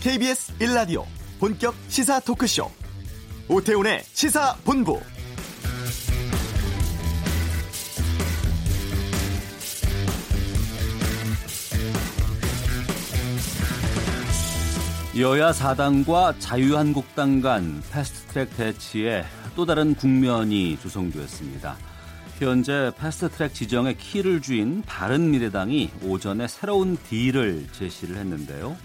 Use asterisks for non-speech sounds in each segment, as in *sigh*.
KBS 1라디오 본격 시사 토크쇼 오태훈의 시사본부 여야 4당과 자유한국당 간 패스트트랙 대치에 또 다른 국면이 조성되었습니다. 현재 패스트트랙 지정의 키를 쥔 바른미래당이 오전에 새로운 딜을 제시를 했는데요.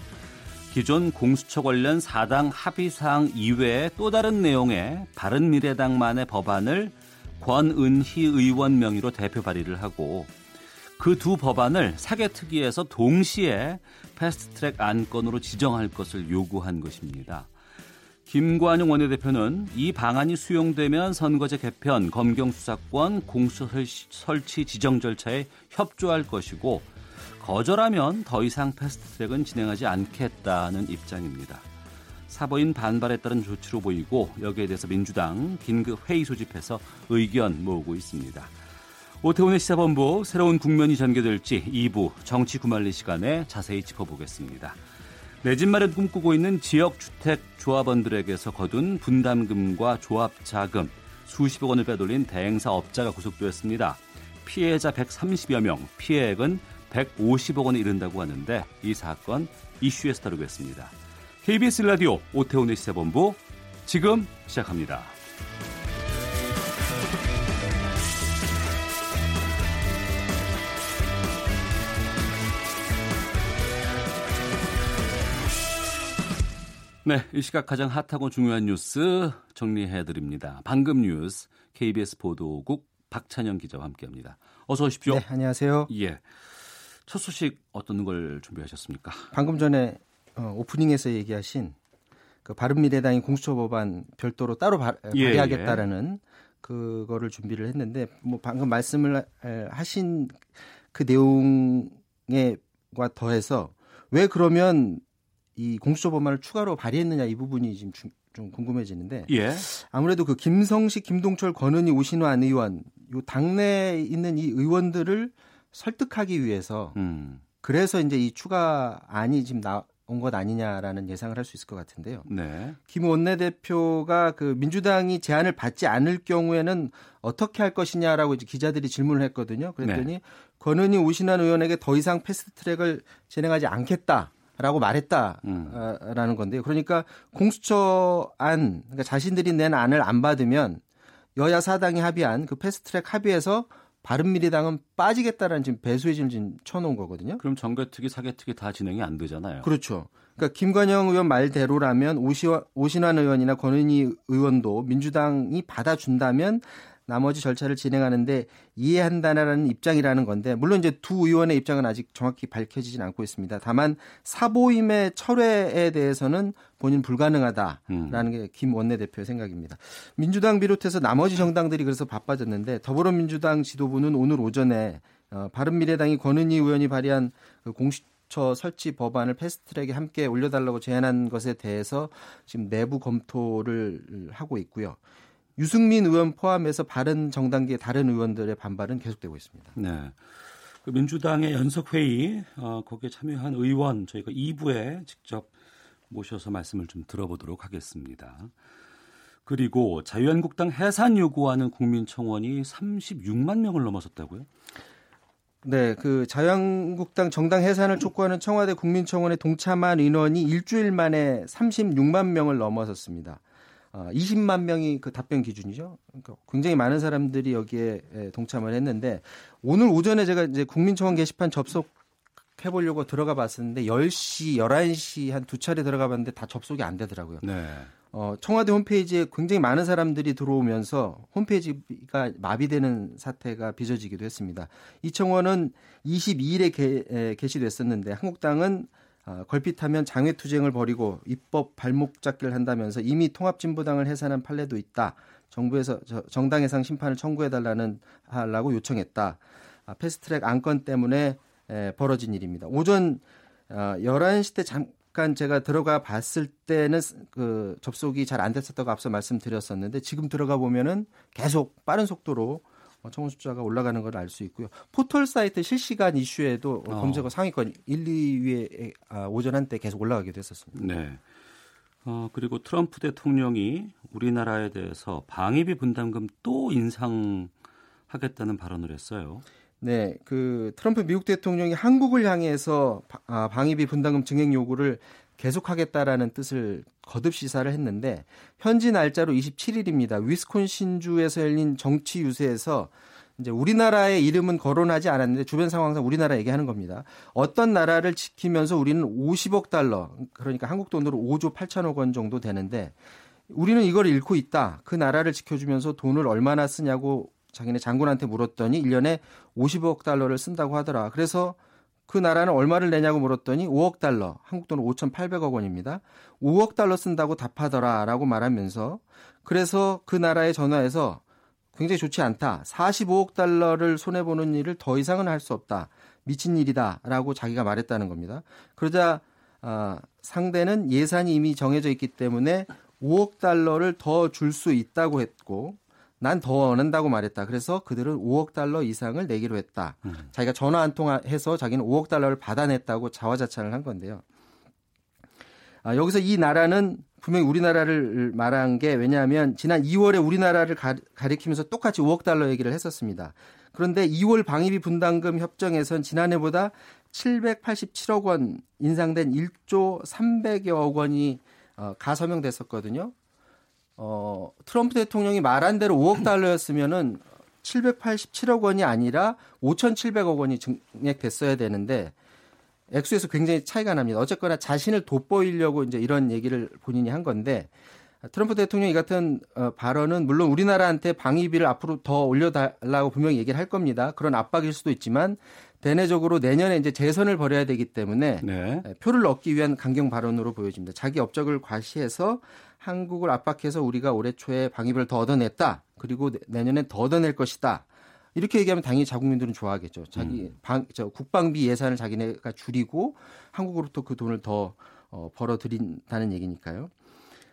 기존 공수처 관련 4당 합의사항 이외에 또 다른 내용의 바른미래당만의 법안을 권은희 의원 명의로 대표 발의를 하고 그 두 법안을 사개특위에서 동시에 패스트트랙 안건으로 지정할 것을 요구한 것입니다. 김관용 원내대표는 이 방안이 수용되면 선거제 개편, 검경 수사권, 공수처 설치 지정 절차에 협조할 것이고 거절하면 더 이상 패스트트랙은 진행하지 않겠다는 입장입니다. 사보인 반발에 따른 조치로 보이고 여기에 대해서 민주당 긴급 회의 소집해서 의견 모으고 있습니다. 오태훈의 시사본부 새로운 국면이 전개될지 2부 정치 구말리 시간에 자세히 짚어보겠습니다. 내 집 마련 꿈꾸고 있는 지역주택 조합원들에게서 거둔 분담금과 조합 자금 수십억 원을 빼돌린 대행사 업자가 구속되었습니다. 피해자 130여 명, 피해액은 150억 원에 이른다고 하는데 이 사건 이슈에서 다루겠습니다. KBS 라디오 오태훈의 시사본부 지금 시작합니다. 네, 이 시각 가장 핫하고 중요한 뉴스 정리해 드립니다. 방금 뉴스 KBS 보도국 박찬영 기자와 함께합니다. 어서 오십시오. 네, 안녕하세요. 예. 첫 소식 어떤 걸 준비하셨습니까? 방금 전에 어, 오프닝에서 얘기하신 그 바른미래당이 공수처 법안 별도로 따로 바, 예, 발의하겠다라는 예. 그거를 준비를 했는데 뭐 방금 말씀을 하신 그 내용에과 더해서 왜 그러면 이 공수처 법안을 추가로 발의했느냐 이 부분이 지금 좀 궁금해지는데 예. 아무래도 그 김성식, 김동철, 권은희, 오신환 안 의원 요 당내에 있는 이 의원들을 설득하기 위해서 음. 그래서 이제 이 추가안이 지금 나온 것 아니냐라는 예상을 할 수 있을 것 같은데요. 네. 김 원내대표가 그 민주당이 제안을 받지 않을 경우에는 어떻게 할 것이냐라고 이제 기자들이 질문을 했거든요. 그랬더니 네. 권은희 오신환 의원에게 더 이상 패스트트랙을 진행하지 않겠다. 라고 말했다라는 음. 건데요. 그러니까 공수처 안, 그러니까 자신들이 낸 안을 안 받으면 여야 사당이 합의한 그 패스트트랙 합의에서 바른미래당은 빠지겠다라는 지금 배수의진을 지금 쳐놓은 거거든요. 그럼 정개특위, 사개특위 다 진행이 안 되잖아요. 그렇죠. 그러니까 김관영 의원 말대로라면 오시와, 오신환 의원이나 권은희 의원도 민주당이 받아준다면 나머지 절차를 진행하는데 이해한다라는 입장이라는 건데 물론 이제 두 의원의 입장은 아직 정확히 밝혀지진 않고 있습니다. 다만 사보임의 철회에 대해서는 본인 불가능하다라는 음. 게김 원내대표의 생각입니다. 민주당 비롯해서 나머지 정당들이 그래서 바빠졌는데 더불어민주당 지도부는 오늘 오전에 어, 바른미래당이 권은희 의원이 발의한 그 공식 처 설치 법안을 패스트트랙에 함께 올려달라고 제안한 것에 대해서 지금 내부 검토를 하고 있고요. 유승민 의원 포함해서 바른 정당계 다른 의원들의 반발은 계속되고 있습니다. 네. 그 민주당의 연석회의 어, 거기에 참여한 의원 저희가 2부에 직접 모셔서 말씀을 좀 들어보도록 하겠습니다. 그리고 자유한국당 해산 요구하는 국민청원이 36만 명을 넘어섰다고요? 네, 그 자유한국당 정당 해산을 촉구하는 청와대 국민청원에 동참한 인원이 일주일 만에 36만 명을 넘어섰습니다. 20만 어, 명이 그 답변 기준이죠. 그러니까 굉장히 많은 사람들이 여기에 동참을 했는데 오늘 오전에 제가 이제 국민청원 게시판 접속 해보려고 들어가 봤었는데 10시, 11시 한 두 차례 들어가 봤는데 다 접속이 안 되더라고요. 네. 어, 청와대 홈페이지에 굉장히 많은 사람들이 들어오면서 홈페이지가 마비되는 사태가 빚어지기도 했습니다. 이 청원은 22일에 개, 에, 게시됐었는데 한국당은 어, 걸핏하면 장외투쟁을 벌이고 입법 발목 잡기를 한다면서 이미 통합진보당을 해산한 판례도 있다. 정부에서 정당 해상 심판을 청구해 달라는 하라고 요청했다. 아, 패스트트랙 안건 때문에 에, 벌어진 일입니다. 오전 어, 11시 때 잠깐 제가 들어가 봤을 때는 그 접속이 잘 안 됐었다고 앞서 말씀드렸었는데 지금 들어가 보면은 계속 빠른 속도로 청원 숫자가 올라가는 걸 알 수 있고요. 포털 사이트 실시간 이슈에도 어. 검색어 상위권 1, 2위에 아, 오전 한때 계속 올라가기도 했었습니다. 네. 어, 그리고 트럼프 대통령이 우리나라에 대해서 방위비 분담금 또 인상하겠다는 발언을 했어요. 네, 그 트럼프 미국 대통령이 한국을 향해서 아, 방위비 분담금 증액 요구를 계속하겠다라는 뜻을 거듭 시사를 했는데 현지 날짜로 27일입니다. 위스콘신주에서 열린 정치 유세에서 이제 우리나라의 이름은 거론하지 않았는데 주변 상황상 우리나라 얘기하는 겁니다. 어떤 나라를 지키면서 우리는 50억 달러, 그러니까 한국 돈으로 5조 8천억 원 정도 되는데 우리는 이걸 잃고 있다. 그 나라를 지켜주면서 돈을 얼마나 쓰냐고 자기네 장군한테 물었더니 1년에 50억 달러를 쓴다고 하더라. 그래서 그 나라는 얼마를 내냐고 물었더니 5억 달러, 한국 돈 5,800억 원입니다. 5억 달러 쓴다고 답하더라라고 말하면서 그래서 그 나라에 전화해서 굉장히 좋지 않다. 45억 달러를 손해 보는 일을 더 이상은 할 수 없다. 미친 일이다라고 자기가 말했다는 겁니다. 그러자 아, 상대는 예산이 이미 정해져 있기 때문에 5억 달러를 더 줄 수 있다고 했고 난 더 원한다고 말했다. 그래서 그들은 5억 달러 이상을 내기로 했다. 음. 자기가 전화 한 통 해서 자기는 5억 달러를 받아냈다고 자화자찬을 한 건데요. 아, 여기서 이 나라는 분명히 우리나라를 말한 게 왜냐하면 지난 2월에 우리나라를 가, 가리키면서 똑같이 5억 달러 얘기를 했었습니다. 그런데 2월 방위비 분담금 협정에선 지난해보다 787억 원 인상된 1조 300여억 원이 어, 가서명됐었거든요. 어, 트럼프 대통령이 말한 대로 5억 달러였으면은 787억 원이 아니라 5,700억 원이 증액됐어야 되는데 액수에서 굉장히 차이가 납니다. 어쨌거나 자신을 돋보이려고 이제 이런 얘기를 본인이 한 건데 트럼프 대통령이 같은 어, 발언은 물론 우리나라한테 방위비를 앞으로 더 올려달라고 분명히 얘기를 할 겁니다. 그런 압박일 수도 있지만 대내적으로 내년에 이제 재선을 벌여야 되기 때문에 네. 표를 얻기 위한 강경 발언으로 보여집니다. 자기 업적을 과시해서 한국을 압박해서 우리가 올해 초에 방위비를 더 얻어냈다. 그리고 내년에 더 얻어낼 것이다. 이렇게 얘기하면 당연히 자국민들은 좋아하겠죠. 자기 음. 방, 저 국방비 예산을 자기네가 줄이고 한국으로부터 그 돈을 더 어, 벌어들인다는 얘기니까요.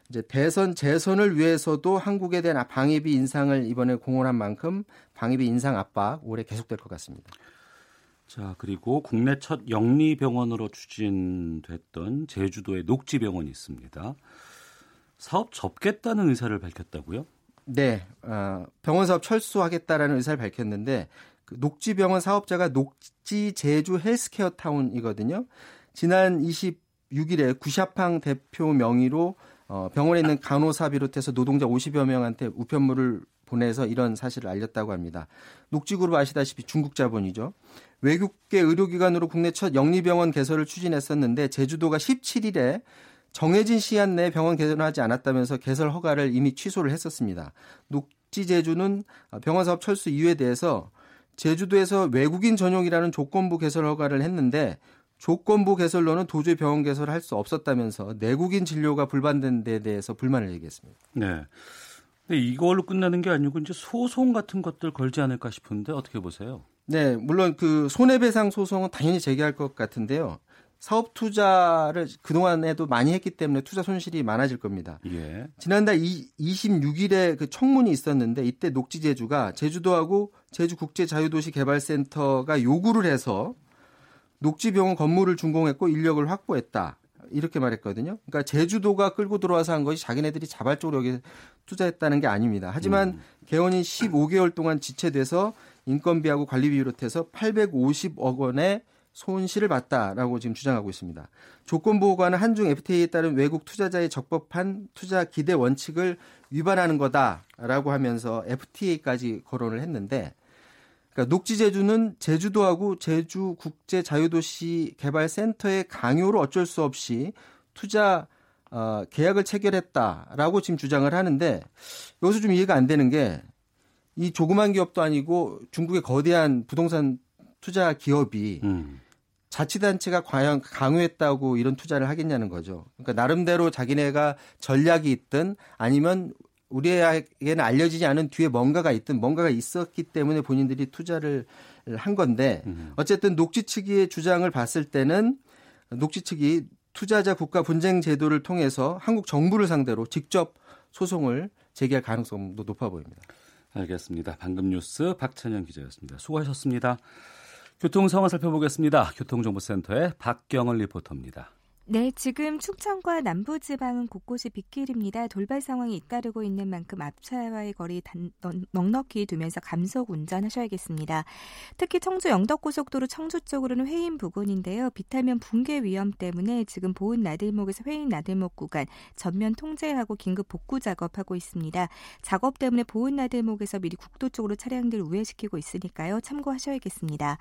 이제 대선 재선을 위해서도 한국에 대한 방위비 인상을 이번에 공언한 만큼 방위비 인상 압박 올해 계속될 것 같습니다. 자, 그리고 국내 첫 영리병원으로 추진됐던 제주도의 녹지병원이 있습니다. 사업 접겠다는 의사를 밝혔다고요? 네, 어, 병원 사업 철수하겠다라는 의사를 밝혔는데 그 녹지병원 사업자가 녹지 제주 헬스케어 타운이거든요. 지난 26일에 구샤팡 대표 명의로 어, 병원에 있는 간호사 비롯해서 노동자 50여 명한테 우편물을 보내서 이런 사실을 알렸다고 합니다. 녹지그룹 아시다시피 중국 자본이죠. 외국계 의료기관으로 국내 첫 영리병원 개설을 추진했었는데 제주도가 17일에 정해진 시간 내에 병원 개설하지 않았다면서 개설 허가를 이미 취소를 했었습니다. 녹지제주는 병원 사업 철수 이유에 대해서 제주도에서 외국인 전용이라는 조건부 개설 허가를 했는데 조건부 개설로는 도저히 병원 개설을 할 수 없었다면서 내국인 진료가 불반된 데 대해서 불만을 얘기했습니다. 네. 근데 이걸로 끝나는 게 아니고 이제 소송 같은 것들 걸지 않을까 싶은데 어떻게 보세요? 네, 물론 그 손해배상 소송은 당연히 제기할 것 같은데요. 사업 투자를 그동안에도 많이 했기 때문에 투자 손실이 많아질 겁니다. 예. 지난달 26일에 그 청문이 있었는데 이때 녹지제주가 제주도하고 제주국제자유도시 개발센터가 요구를 해서 녹지병원 건물을 준공했고 인력을 확보했다. 이렇게 말했거든요. 그러니까 제주도가 끌고 들어와서 한 것이 자기네들이 자발적으로 여기 투자했다는 게 아닙니다. 하지만 음. 개원이 15개월 동안 지체돼서 인건비하고 관리비 비롯해서 850억 원의 손실을 봤다라고 지금 주장하고 있습니다. 조건보호관은 한중 FTA에 따른 외국 투자자의 적법한 투자 기대 원칙을 위반하는 거다라고 하면서 FTA까지 거론을 했는데 그러니까 녹지제주는 제주도하고 제주 국제 자유도시 개발센터의 강요로 어쩔 수 없이 투자 어, 계약을 체결했다라고 지금 주장을 하는데 여기서 좀 이해가 안 되는 게 이 조그만 기업도 아니고 중국의 거대한 부동산 투자 기업이 음. 자치단체가 과연 강요했다고 이런 투자를 하겠냐는 거죠. 그러니까 나름대로 자기네가 전략이 있든 아니면 우리에게는 알려지지 않은 뒤에 뭔가가 있든 뭔가가 있었기 때문에 본인들이 투자를 한 건데 음. 어쨌든 녹지 측의 주장을 봤을 때는 녹지 측이 투자자 국가 분쟁 제도를 통해서 한국 정부를 상대로 직접 소송을 제기할 가능성도 높아 보입니다. 알겠습니다. 방금 뉴스 박찬영 기자였습니다. 수고하셨습니다. 교통 상황 살펴보겠습니다. 교통정보센터의 박경을 리포터입니다. 네, 지금 충청과 남부지방은 곳곳이 빗길입니다. 돌발 상황이 잇따르고 있는 만큼 앞차와의 거리 단, 넉넉히 두면서 감속 운전하셔야겠습니다. 특히 청주 영덕고속도로 청주 쪽으로는 회인 부근인데요. 비탈면 붕괴 위험 때문에 지금 보은 나들목에서 회인 나들목 구간 전면 통제하고 긴급 복구 작업하고 있습니다. 작업 때문에 보은 나들목에서 미리 국도 쪽으로 차량들 우회시키고 있으니까요. 참고하셔야겠습니다.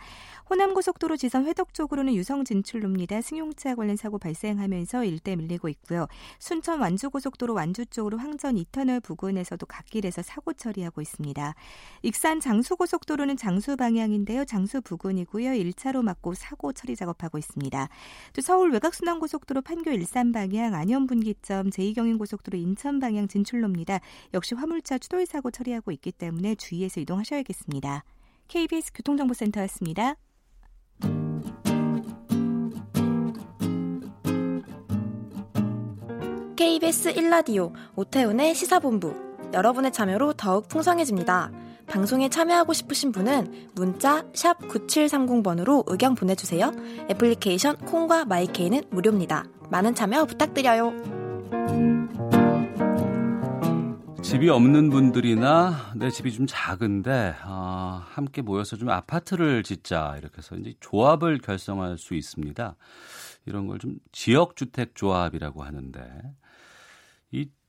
호남고속도로 지선 회덕 쪽으로는 유성 진출로입니다. 승용차 관련 사고 발 발생하면서 일대 밀리고 있고요. 순천 완주고속도로 완주 쪽으로 황전 이터널 부근에서도 갓길에서 사고 처리하고 있습니다. 익산 장수고속도로는 장수 방향인데요. 장수 부근이고요. 1차로 막고 사고 처리 작업하고 있습니다. 또 서울 외곽순환고속도로 판교 일산 방향 안현 분기점 제2경인고속도로 인천 방향 진출로입니다. 역시 화물차 추돌 사고 처리하고 있기 때문에 주의해서 이동하셔야겠습니다. KBS 교통정보센터였습니다. KBS 1라디오 오태훈의 시사본부 여러분의 참여로 더욱 풍성해집니다. 방송에 참여하고 싶으신 분은 문자 9730번으로 의견 보내주세요. 애플리케이션 콩과 마이케이는 무료입니다. 많은 참여 부탁드려요. 집이 없는 분들이나 내 집이 좀 작은데 어, 함께 모여서 좀 아파트를 짓자 이렇게 해서 이제 조합을 결성할 수 있습니다. 이런 걸 좀 지역 주택 조합이라고 하는데 이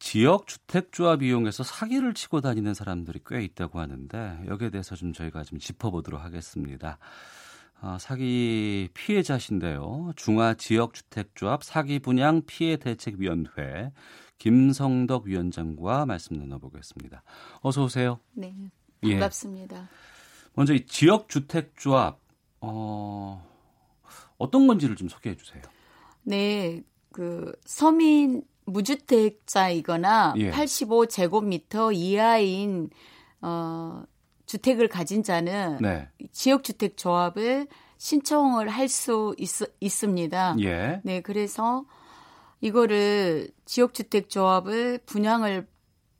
지역 주택조합 이용해서 사기를 치고 다니는 사람들이 꽤 있다고 하는데 여기에 대해서 좀 저희가 좀 짚어보도록 하겠습니다. 아, 사기 피해자신데요. 중화 지역 주택조합 사기 분양 피해 대책위원회 김성덕 위원장과 말씀 나눠보겠습니다. 어서 오세요. 네, 반갑습니다. 예. 먼저 이 지역 주택조합 어, 어떤 건지를 좀 소개해 주세요. 네, 그 서민 무주택자이거나 예. 85제곱미터 이하인 어 주택을 가진 자는 네. 지역주택 조합을 신청을 할 수 있습니다. 예. 네, 그래서 이거를 지역주택 조합을 분양을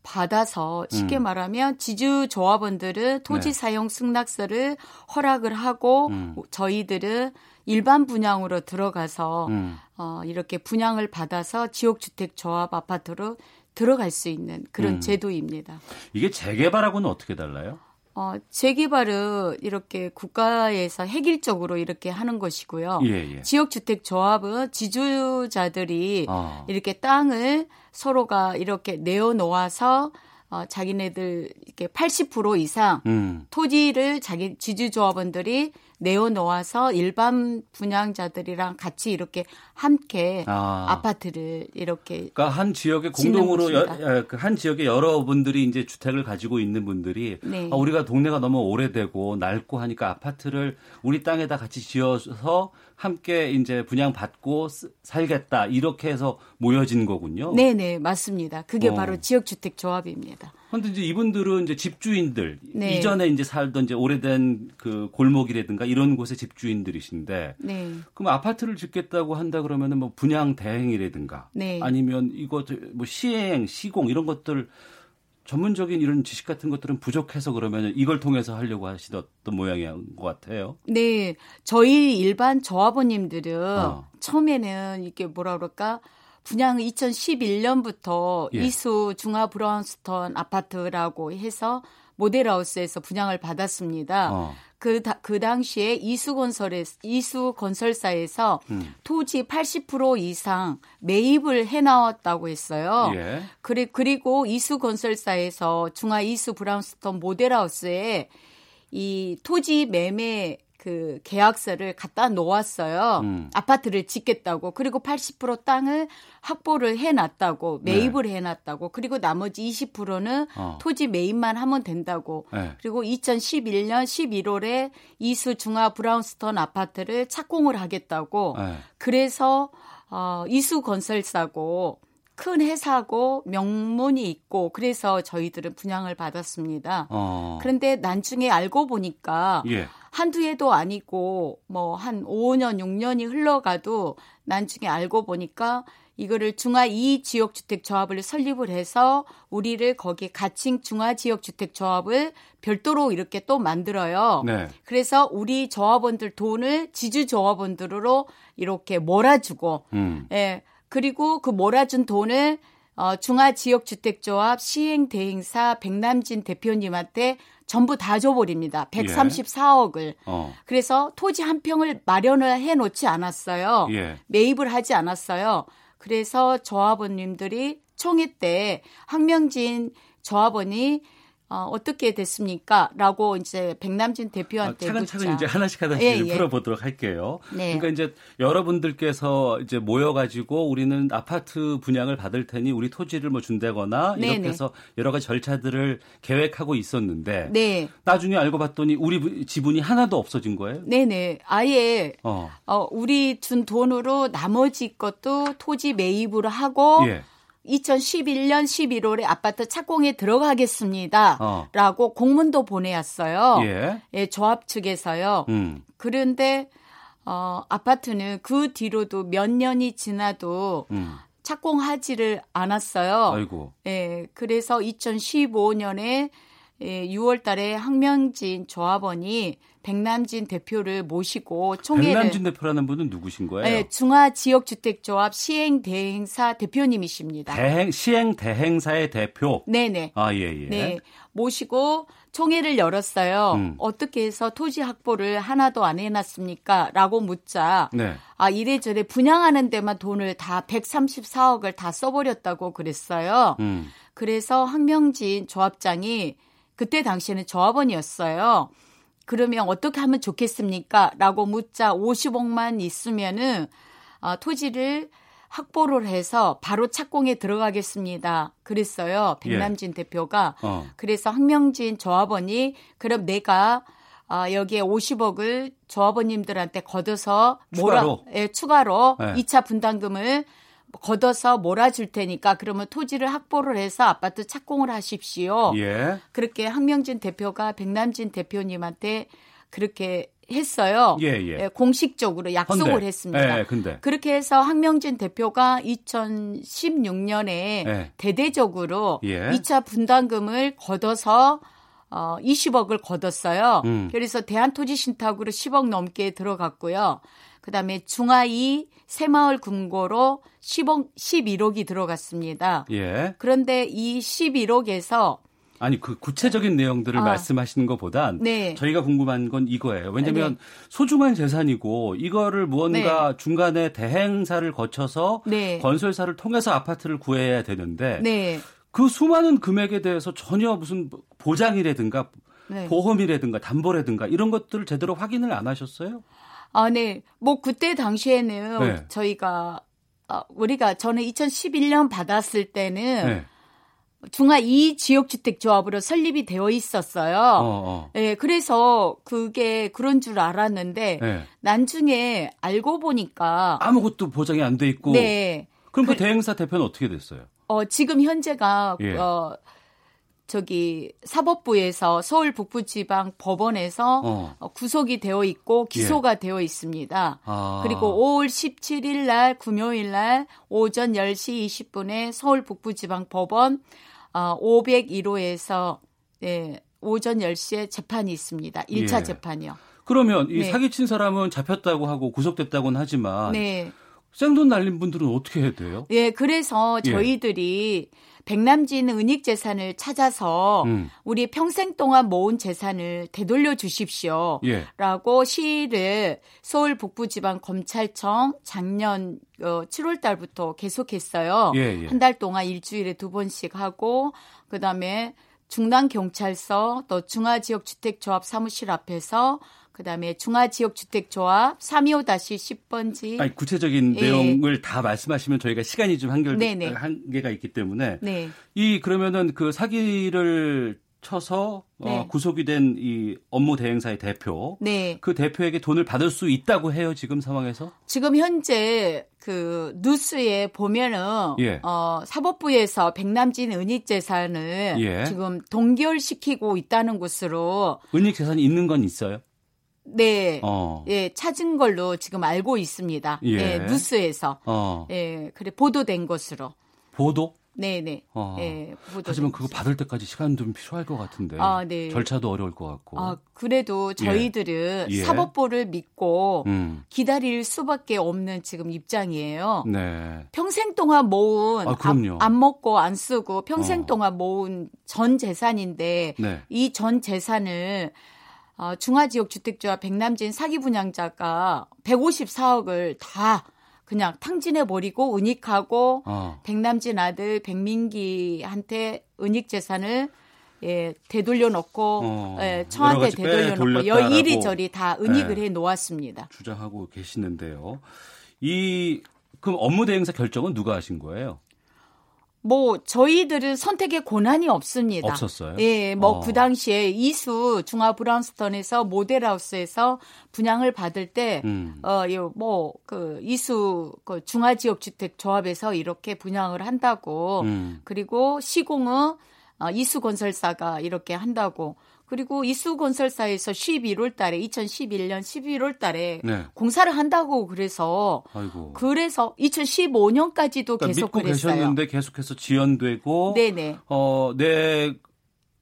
받아서 쉽게 음. 말하면 지주 조합원들은 토지 네. 사용 승낙서를 허락을 하고 음. 저희들은 일반 분양으로 들어가서 음. 어, 이렇게 분양을 받아서 지역주택 조합 아파트로 들어갈 수 있는 그런 음. 제도입니다. 이게 재개발하고는 어떻게 달라요? 어, 재개발은 이렇게 국가에서 획일적으로 이렇게 하는 것이고요. 예, 예. 지역주택 조합은 지주자들이 어. 이렇게 땅을 서로가 이렇게 내어놓아서 어, 자기네들 이렇게 80% 이상 음. 토지를 자기 지주조합원들이 내어 놓아서 일반 분양자들이랑 같이 이렇게 함께 아. 파트를 이렇게 그러니까 한 지역에 공동으로 여, 그한 지역에 여러분들이 이제 주택을 가지고 있는 분들이 네. 아, 우리가 동네가 너무 오래되고 낡고 하니까 아파트를 우리 땅에다 같이 지어서 함께 이제 분양받고 살겠다 이렇게 해서 모여진 거군요. 네, 네, 맞습니다. 그게 어. 바로 지역 주택 조합입니다. 그런데 이제 이분들은 이제 집주인들 네. 이전에 이제 살던 이제 오래된 그 골목이라든가 이런 곳의 집주인들이신데 네. 그럼 아파트를 짓겠다고 한다 그러면은 뭐 분양 대행이라든가 네. 아니면 이거 뭐 시행 시공 이런 것들 전문적인 이런 지식 같은 것들은 부족해서 그러면 이걸 통해서 하려고 하시던 모양인 것 같아요. 네, 저희 일반 조합원님들은 어. 처음에는 이게 뭐라 그럴까 분양 2011년부터 예. 이수 중화 브라운스톤 아파트라고 해서 모델하우스에서 분양을 받았습니다. 어. 그, 다, 그 당시에 이수건설에, 이수건설사에서 음. 토지 80% 이상 매입을 해 나왔다고 했어요. 예. 그리, 그리고 이수건설사에서 중화 이수 브라운스톤 모델하우스에 이 토지 매매 그 계약서를 갖다 놓았어요. 음. 아파트를 짓겠다고. 그리고 80% 땅을 확보를 해 놨다고. 매입을 네. 해 놨다고. 그리고 나머지 20%는 어. 토지 매입만 하면 된다고. 네. 그리고 2011년 11월에 이수 중화 브라운스톤 아파트를 착공을 하겠다고. 네. 그래서 어, 이수 건설사고 큰 회사고 명문이 있고 그래서 저희들은 분양을 받았습니다. 어. 그런데 나중에 알고 보니까 예. 한두 해도 아니고 뭐 한 5년, 6년이 흘러가도 나중에 알고 보니까 이거를 중화 2 지역 주택 조합을 설립을 해서 우리를 거기 가칭 중화 지역 주택 조합을 별도로 이렇게 또 만들어요. 네. 그래서 우리 조합원들 돈을 지주 조합원들로 이렇게 몰아주고 음. 예. 그리고 그 몰아준 돈을 어, 중화지역주택조합 시행대행사 백남진 대표님한테 전부 다 줘버립니다. 134억을. 예. 어. 그래서 토지 한 평을 마련을 해 놓지 않았어요. 예. 매입을 하지 않았어요. 그래서 조합원님들이 총회 때 황명진 조합원이 어, 어떻게 됐습니까? 라고 이제 백남진 대표한테 아, 차근차근 묻자. 이제 하나씩 하나씩 예, 예. 풀어보도록 할게요. 네. 그러니까 이제 여러분들께서 이제 모여가지고 우리는 아파트 분양을 받을 테니 우리 토지를 뭐 준다거나 이렇게 네네. 해서 여러 가지 절차들을 계획하고 있었는데 네. 나중에 알고 봤더니 우리 지분이 하나도 없어진 거예요? 네네. 아예 어. 어 우리 준 돈으로 나머지 것도 토지 매입을 하고 예. 2011년 11월에 아파트 착공에 들어가겠습니다. 어. 라고 공문도 보내왔어요. 예. 예 조합 측에서요. 음. 그런데 어, 아파트는 그 뒤로도 몇 년이 지나도 음. 착공하지를 않았어요. 아이고. 예, 그래서 2015년에 예, 6월 달에 황명진 조합원이 백남진 대표를 모시고 총회를 백남진 대표라는 분은 누구신 거예요? 네, 중화 지역 주택조합 시행 대행사 대표님이십니다. 대행 시행 대행사의 대표. 네 네. 아 예예. 예. 네 모시고 총회를 열었어요. 음. 어떻게 해서 토지 확보를 하나도 안 해놨습니까? 라고 묻자 네. 아 이래저래 분양하는 데만 돈을 다 134억을 다 써버렸다고 그랬어요. 음. 그래서 황명진 조합장이 그때 당시에는 조합원이었어요. 그러면 어떻게 하면 좋겠습니까? 라고 묻자 50억만 있으면은 어, 토지를 확보를 해서 바로 착공에 들어가겠습니다. 그랬어요. 백남진 예. 대표가. 어. 그래서 황명진 조합원이 그럼 내가 아, 여기에 50억을 조합원님들한테 걷어서 추가로 몰아, 예, 추가로 네. 2차 분담금을 걷어서 몰아줄 테니까 그러면 토지를 확보를 해서 아파트 착공을 하십시오. 예. 그렇게 황명진 대표가 백남진 대표님한테 그렇게 했어요. 예, 예. 예 공식적으로 약속을 헌데. 했습니다. 예, 근데. 그렇게 해서 황명진 대표가 2016년에 예. 대대적으로 예. 2차 분담금을 걷어서 어 20억을 걷었어요. 음. 그래서 대한토지신탁으로 10억 넘게 들어갔고요. 그 다음에 중하이 새마을 금고로 10억 11억이 들어갔습니다. 예. 그런데 이 11억에서 아니 그 구체적인 내용들을 아. 말씀하시는 것보단 네. 저희가 궁금한 건 이거예요. 왜냐하면 네. 소중한 재산이고 이거를 무언가 네. 중간에 대행사를 거쳐서 네. 건설사를 통해서 아파트를 구해야 되는데 네. 그 수많은 금액에 대해서 전혀 무슨 보장이라든가 네. 보험이라든가 담보라든가 이런 것들을 제대로 확인을 안 하셨어요? 아, 네. 뭐 그때 당시에는 네. 저희가 어, 우리가 저는 2011년 받았을 때는 네. 중화 2 지역주택 조합으로 설립이 되어 있었어요. 어, 어. 네, 그래서 그게 그런 줄 알았는데 네. 나중에 알고 보니까 아무것도 보장이 안 돼 있고. 네. 그럼 그, 그 대행사 대표는 어떻게 됐어요? 어, 지금 현재가 예. 어 저기 사법부에서 서울 북부지방 법원에서 어. 어. 구속이 되어 있고 기소가 예. 되어 있습니다. 아. 그리고 5월 17일 날 금요일 날 오전 10시 20분에 서울 북부지방 법원 어, 501호에서 네, 오전 10시에 재판이 있습니다. 1차 예. 재판이요. 그러면 이 네. 사기친 사람은 잡혔다고 하고 구속됐다고는 하지만 네. 생돈 날린 분들은 어떻게 해야 돼요? 예, 그래서 예. 저희들이 예. 백남진 은닉 재산을 찾아서 음. 우리 평생 동안 모은 재산을 되돌려 주십시오. 예. 라고 시위를 서울 북부지방 검찰청 작년 어, 7월 달부터 계속했어요. 예, 예. 한달 동안 일주일에 두 번씩 하고 그다음에 중랑 경찰서 또 중화지역 주택조합 사무실 앞에서 그다음에 중화지역주택조합 325-10번지. 아니, 구체적인 예. 내용을 다 말씀하시면 저희가 시간이 좀 한결 네네. 한계가 있기 때문에 네. 이 그러면은 그 사기를 쳐서 어, 네. 어, 구속이 된 이 업무 대행사의 대표, 네. 그 대표에게 돈을 받을 수 있다고 해요 지금 상황에서? 지금 현재 그 뉴스에 보면은 예. 어, 사법부에서 백남진 은닉 재산을 예. 지금 동결시키고 있다는 것으로 은닉 재산이 있는 건 있어요? 네, 어. 예, 찾은 걸로 지금 알고 있습니다. 예, 예 뉴스에서 어. 예, 그래 보도된 것으로. 보도? 네네. 어. 네, 하지만 그거 받을 때까지 시간 좀 필요할 것 같은데. 아, 네. 절차도 어려울 것 같고. 아, 그래도 예. 저희들은 예. 사법부를 믿고 음. 기다릴 수밖에 없는 지금 입장이에요. 네. 평생 동안 모은 아, 안, 안, 먹고 안 쓰고 평생 어. 동안 모은 전 재산인데 네. 이전 재산을 어, 중화지역 주택조합 백남진 사기 분양자가 154억을 다 그냥 탕진해 버리고 은닉하고 어. 백남진 아들 백민기한테 은닉 재산을 예, 되돌려 놓고 어, 예, 처한테 되돌려 놓고 여 이리저리 다 은닉을 네, 해 놓았습니다. 주장하고 계시는데요. 이 그럼 업무 대행사 결정은 누가 하신 거예요? 뭐 저희들은 선택의 권한이 없습니다. 없었어요? 예, 뭐 그 어. 당시에 이수 중화 브라운스톤에서 모델하우스에서 분양을 받을 때 음. 어, 뭐그 이수 그 중화 지역 주택 조합에서 이렇게 분양을 한다고 음. 그리고 시공은 어, 이수 건설사가 이렇게 한다고 그리고 이수건설사에서 11월 달에 2011년 11월 달에 네. 공사를 한다고 그래서 아이고. 그래서 2015년까지도 그러니까 계속 믿고 그랬어요. 계셨는데 계속해서 지연되고 네네. 어, 내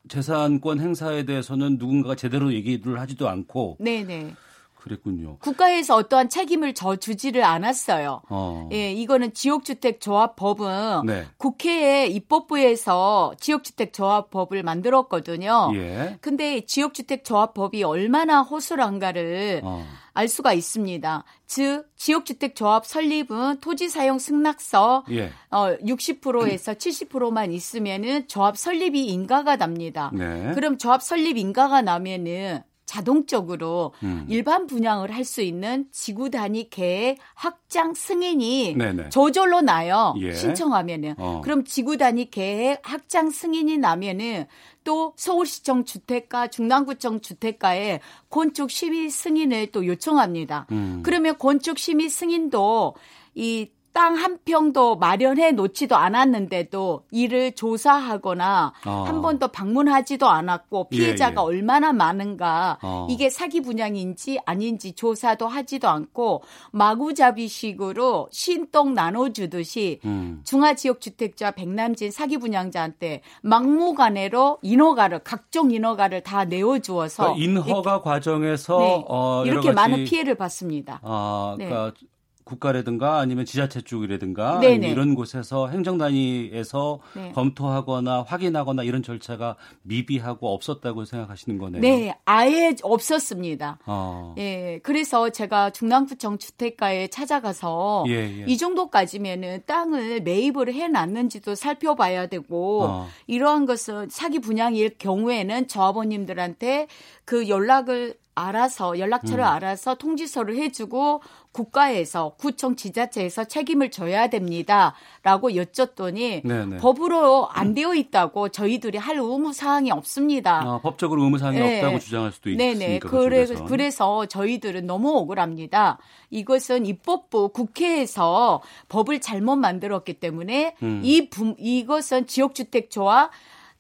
재산권 행사에 대해서는 누군가가 제대로 얘기를 하지도 않고 네네. 그랬군요. 국가에서 어떠한 책임을 져주지를 않았어요. 어. 예, 이거는 지역주택조합법은 네. 국회의 입법부에서 지역주택조합법을 만들었거든요. 예. 근데 지역주택조합법이 얼마나 허술한가를 어. 알 수가 있습니다. 즉 지역주택조합 설립은 토지 사용 승낙서 예. 어 60%에서 70%만 있으면은 조합 설립이 인가가 납니다. 네. 그럼 조합 설립 인가가 나면은 자동적으로 음. 일반 분양을 할 수 있는 지구 단위 계획 확장 승인이 네네. 저절로 나요. 예. 신청하면은. 어. 그럼 지구 단위 계획 확장 승인이 나면은 또 서울시청 주택가, 중랑구청 주택가에 건축 심의 승인을 또 요청합니다. 음. 그러면 건축 심의 승인도 이 땅 한 평도 마련해 놓지도 않았는데도 이를 조사하거나 어. 한 번도 방문하지도 않았고 피해자가 예, 예. 얼마나 많은가 어. 이게 사기 분양인지 아닌지 조사도 하지도 않고 마구잡이식으로 신똥 나눠주듯이 음. 중화지역주택자 백남진 사기 분양자한테 막무가내로 인허가를 각종 인허가를 다 내어주어서 그러니까 인허가 이렇게, 과정에서 네, 어, 이렇게 많은 피해를 받습니다. 아, 네. 그러니까 국가라든가 아니면 지자체 쪽이라든가 이런 곳에서 행정 단위에서 네. 검토하거나 확인하거나 이런 절차가 미비하고 없었다고 생각하시는 거네요. 네, 아예 없었습니다. 어. 예, 그래서 제가 중랑구청 주택가에 찾아가서 예, 예. 이 정도까지면은 땅을 매입을 해놨는지도 살펴봐야 되고 어. 이러한 것은 사기 분양일 경우에는 조합원님들한테 그 연락을 알아서 연락처를 음. 알아서 통지서를 해주고 국가에서 구청 지자체에서 책임을 져야 됩니다라고 여쭸더니 네네. 법으로 안 되어 있다고 저희들이 할 의무 사항이 없습니다. 아, 법적으로 의무 사항이 네. 없다고 주장할 수도 네네. 있으니까 그래. 그래서 저희들은 너무 억울합니다. 이것은 입법부 국회에서 법을 잘못 만들었기 때문에 음. 이 부, 이것은 지역주택조합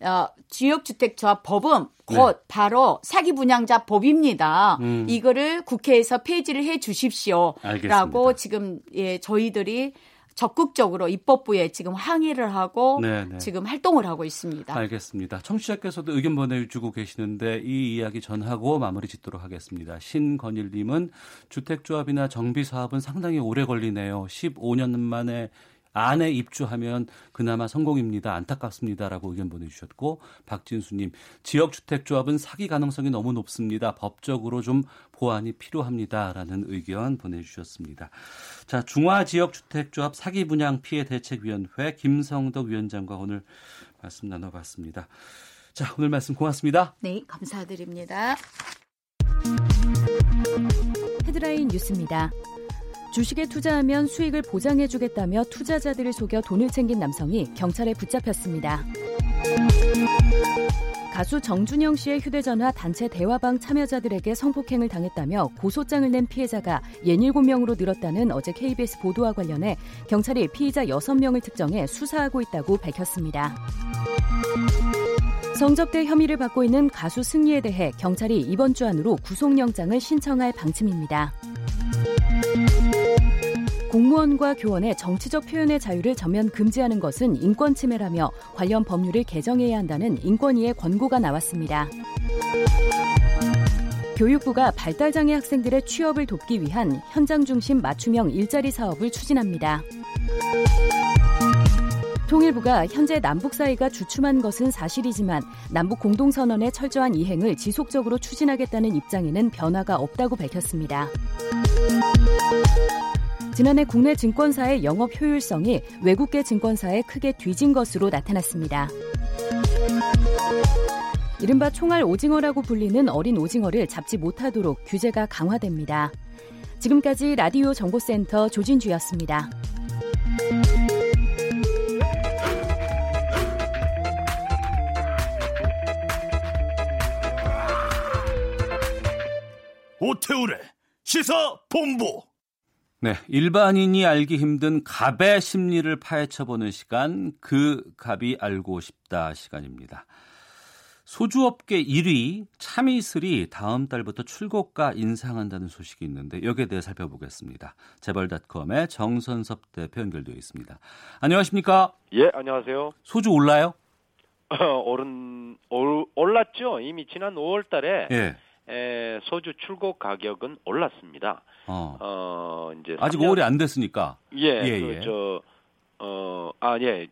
어, 지역주택조합 법은 곧 네. 바로 사기 분양자 법입니다. 음. 이거를 국회에서 폐지를 해 주십시오라고 알겠습니다. 지금 예 저희들이 적극적으로 입법부에 지금 항의를 하고 네네. 지금 활동을 하고 있습니다. 알겠습니다. 청취자께서도 의견 보내주고 계시는데 이 이야기 전하고 마무리 짓도록 하겠습니다. 신건일님은 주택조합이나 정비사업은 상당히 오래 걸리네요. 15년 만에 안에 입주하면 그나마 성공입니다. 안타깝습니다라고 의견 보내주셨고 박진수님 지역주택조합은 사기 가능성이 너무 높습니다. 법적으로 좀 보완이 필요합니다라는 의견 보내주셨습니다. 자 중화지역주택조합 사기 분양 피해 대책위원회 김성덕 위원장과 오늘 말씀 나눠봤습니다. 자 오늘 말씀 고맙습니다. 네 감사드립니다. 헤드라인 뉴스입니다. 주식에 투자하면 수익을 보장해주겠다며 투자자들을 속여 돈을 챙긴 남성이 경찰에 붙잡혔습니다. 가수 정준영 씨의 휴대전화 단체 대화방 참여자들에게 성폭행을 당했다며 고소장을 낸 피해자가 67명으로 늘었다는 어제 KBS 보도와 관련해 경찰이 피의자 6명을 특정해 수사하고 있다고 밝혔습니다. 성접대 혐의를 받고 있는 가수 승리에 대해 경찰이 이번 주 안으로 구속영장을 신청할 방침입니다. 공무원과 교원의 정치적 표현의 자유를 전면 금지하는 것은 인권 침해라며 관련 법률을 개정해야 한다는 인권위의 권고가 나왔습니다. 교육부가 발달장애 학생들의 취업을 돕기 위한 현장 중심 맞춤형 일자리 사업을 추진합니다. 통일부가 현재 남북 사이가 주춤한 것은 사실이지만 남북 공동선언의 철저한 이행을 지속적으로 추진하겠다는 입장에는 변화가 없다고 밝혔습니다. 지난해 국내 증권사의 영업 효율성이 외국계 증권사에 크게 뒤진 것으로 나타났습니다. 이른바 총알 오징어라고 불리는 어린 오징어를 잡지 못하도록 규제가 강화됩니다. 지금까지 라디오 정보센터 조진주였습니다. 오태우래 시사 본부. 네, 일반인이 알기 힘든 갑의 심리를 파헤쳐보는 시간, 그 갑이 알고 싶다 시간입니다. 소주업계 1위 참이슬이 다음 달부터 출고가 인상한다는 소식이 있는데 여기에 대해 살펴보겠습니다. 재벌닷컴의 정선섭 대표 연결되어 있습니다. 안녕하십니까? 예, 안녕하세요. 소주 올라요? *laughs* 오른 올, 올랐죠. 이미 지난 5월 달에 예. 에, 소주 출고 가격은 올랐습니다. 어. 어 이제 아직 3년 5월이 안 됐으니까. 예, 예, 그, 예. 저, 어, 아, 예,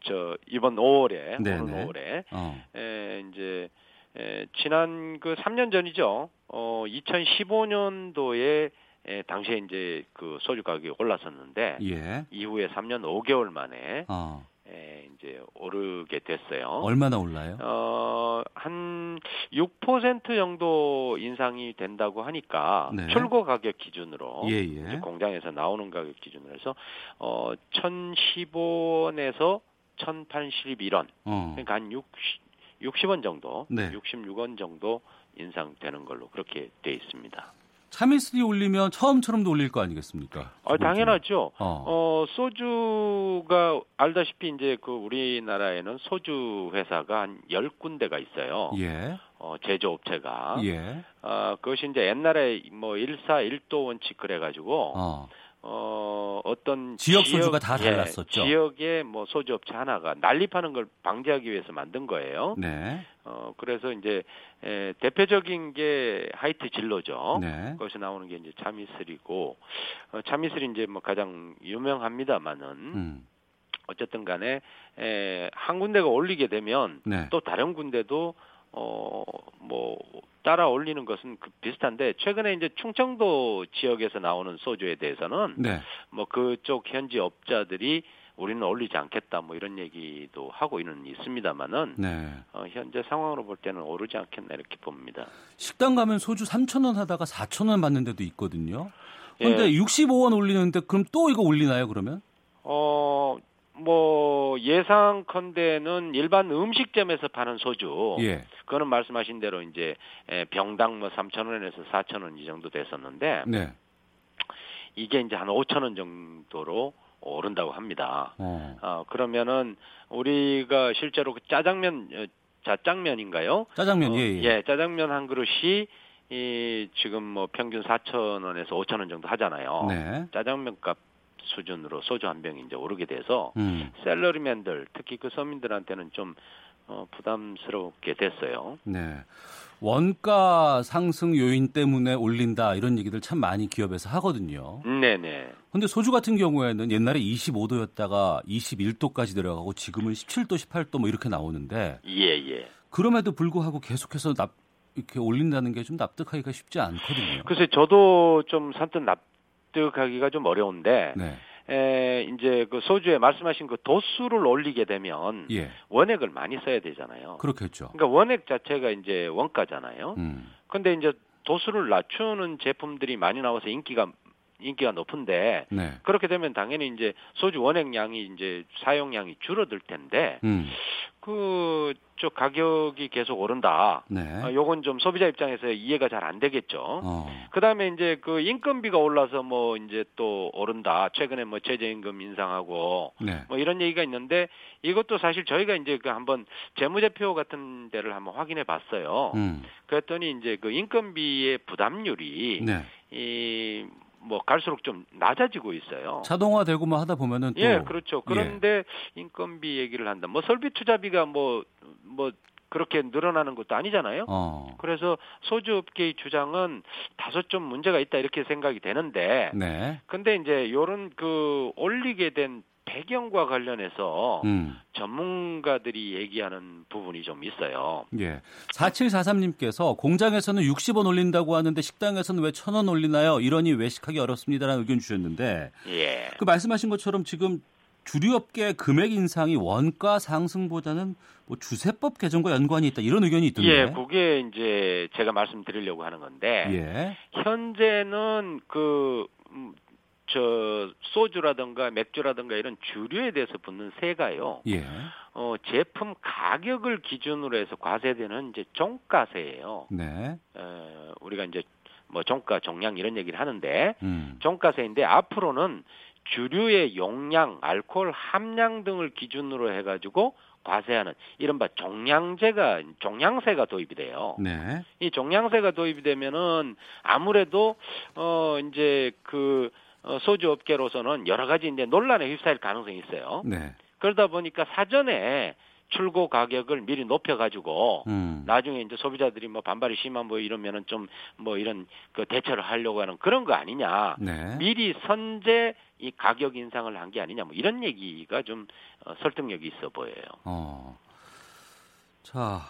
저, 이번 5월에, 네네. 오는 5월에, 어. 에, 이제, 에, 지난 그 3년 전이죠. 어, 2015년도에, 에, 당시에 이제 그 소주 가격이 올랐었는데, 예. 이후에 3년 5개월 만에, 어. 에, 이제 오르게 됐어요. 얼마나 올라요? 어, 한 6% 정도 인상이 된다고 하니까 네. 출고 가격 기준으로 예, 예. 공장에서 나오는 가격 기준으로 해서 어 1,015원에서 1,081원. 어. 그러니까 한 60, 60원 정도, 네. 66원 정도 인상되는 걸로 그렇게 돼 있습니다. 참이슬이 올리면 처음처럼도 올릴 거 아니겠습니까? 어, 당연하죠. 어. 어, 소주가 알다시피 이제 그 우리나라에는 소주 회사가 한 10군데가 있어요. 예. 어, 제조업체가. 예. 어, 그것이 이제 옛날에 뭐 1사 1도 원칙 그래 가지고, 어, 어. 어떤 지역 소주가 다 예, 달랐었죠. 지역의 뭐 소주업체 하나가 난립하는 걸 방지하기 위해서 만든 거예요. 네. 어, 그래서 이제 에, 대표적인 게 하이트 진로죠. 네. 거기서 나오는 게 이제 참이슬이고, 어, 참이슬이 이제 뭐 가장 유명합니다만은, 음. 어쨌든 간에 에, 한 군데가 올리게 되면 네. 또 다른 군데도 어뭐 따라 올리는 것은 그 비슷한데 최근에 이제 충청도 지역에서 나오는 소주에 대해서는 네. 뭐 그쪽 현지 업자들이 우리는 올리지 않겠다 뭐 이런 얘기도 하고 있는 있습니다만은 네. 어, 현재 상황으로 볼 때는 오르지 않겠나 이렇게 봅니다. 식당 가면 소주 3,000원 하다가 4,000원 받는 데도 있거든요. 근데 예. 65원 올리는데 그럼 또 이거 올리나요, 그러면? 어, 뭐 예상컨대는 일반 음식점에서 파는 소주, 예. 그거는 말씀하신 대로 이제 에, 병당 뭐 3,000원에서 4,000원 이 정도 됐었는데 네. 이게 이제 한 5,000원 정도로 오른다고 합니다. 어. 어, 그러면은 우리가 실제로 그 짜장면 어, 자장면인가요? 짜장면 어, 예, 예. 짜장면 한 그릇이 이 지금 뭐 평균 4,000원에서 5,000원 정도 하잖아요. 네. 짜장면 값 수준으로 소주 한 병이 이제 오르게 돼서 음. 셀러리맨들 특히 그 서민들한테는 좀 어, 부담스럽게 됐어요. 네. 원가 상승 요인 때문에 올린다 이런 얘기들 참 많이 기업에서 하거든요. 네네. 근데 소주 같은 경우에는 옛날에 25도였다가 21도까지 내려가고 지금은 17도, 18도 뭐 이렇게 나오는데 예예. 그럼에도 불구하고 계속해서 납 이렇게 올린다는 게 좀 납득하기가 쉽지 않거든요. 글쎄 저도 좀 산뜻 납득하기가 좀 어려운데 네. 에, 이제 그 소주에 말씀하신 그 도수를 올리게 되면 예. 원액을 많이 써야 되잖아요. 그렇겠죠. 그러니까 원액 자체가 이제 원가잖아요. 음. 근데 이제 도수를 낮추는 제품들이 많이 나와서 인기가 인기가 높은데 네. 그렇게 되면 당연히 이제 소주 원액량이 이제 사용량이 줄어들 텐데 음. 그저 가격이 계속 오른다. 네. 아, 요건 좀 소비자 입장에서 이해가 잘 안 되겠죠. 어. 그다음에 이제 그 인건비가 올라서 뭐 이제 또 오른다. 최근에 뭐 최저임금 인상하고 네. 뭐 이런 얘기가 있는데 이것도 사실 저희가 이제 그 한번 재무제표 같은 데를 한번 확인해 봤어요. 음. 그랬더니 이제 그 인건비의 부담률이 네. 이 뭐 갈수록 좀 낮아지고 있어요. 자동화되고 뭐 하다 보면은 또 예, 그렇죠. 그런데 인건비 얘기를 한다. 뭐 설비 투자비가 뭐뭐 그렇게 늘어나는 것도 아니잖아요. 어. 그래서 소주업계의 주장은 다소 좀 문제가 있다 이렇게 생각이 되는데 네. 근데 이제 요런 그 올리게 된 배경과 관련해서 음. 전문가들이 얘기하는 부분이 좀 있어요. 예. 4743님께서 공장에서는 60원 올린다고 하는데 식당에서는 왜 1000원 올리나요? 이러니 외식하기 어렵습니다라는 의견 주셨는데 예. 그 말씀하신 것처럼 지금 주류업계 금액 인상이 원가 상승보다는 뭐 주세법 개정과 연관이 있다 이런 의견이 있던데. 예, 그게 이제 제가 말씀드리려고 하는 건데 예. 현재는 그 음, 저 소주라든가 맥주라든가 이런 주류에 대해서 붙는 세가요. 예. 어, 제품 가격을 기준으로 해서 과세되는 이제 종가세예요. 네. 어, 우리가 이제 뭐 종가, 종량 이런 얘기를 하는데 음. 종가세인데 앞으로는 주류의 용량, 알코올 함량 등을 기준으로 해가지고 과세하는 이른바 종량제가 종량세가 도입이 돼요. 네. 이 종량세가 도입이 되면은 아무래도 어 이제 그 어, 소주 업계로서는 여러 가지 이제 논란에 휩싸일 가능성이 있어요. 네. 그러다 보니까 사전에 출고 가격을 미리 높여가지고 음. 나중에 이제 소비자들이 뭐 반발이 심한 뭐 이러면은 좀 뭐 이런 그 대처를 하려고 하는 그런 거 아니냐. 네. 미리 선제 이 가격 인상을 한 게 아니냐 뭐 이런 얘기가 좀 어, 설득력이 있어 보여요. 어. 자,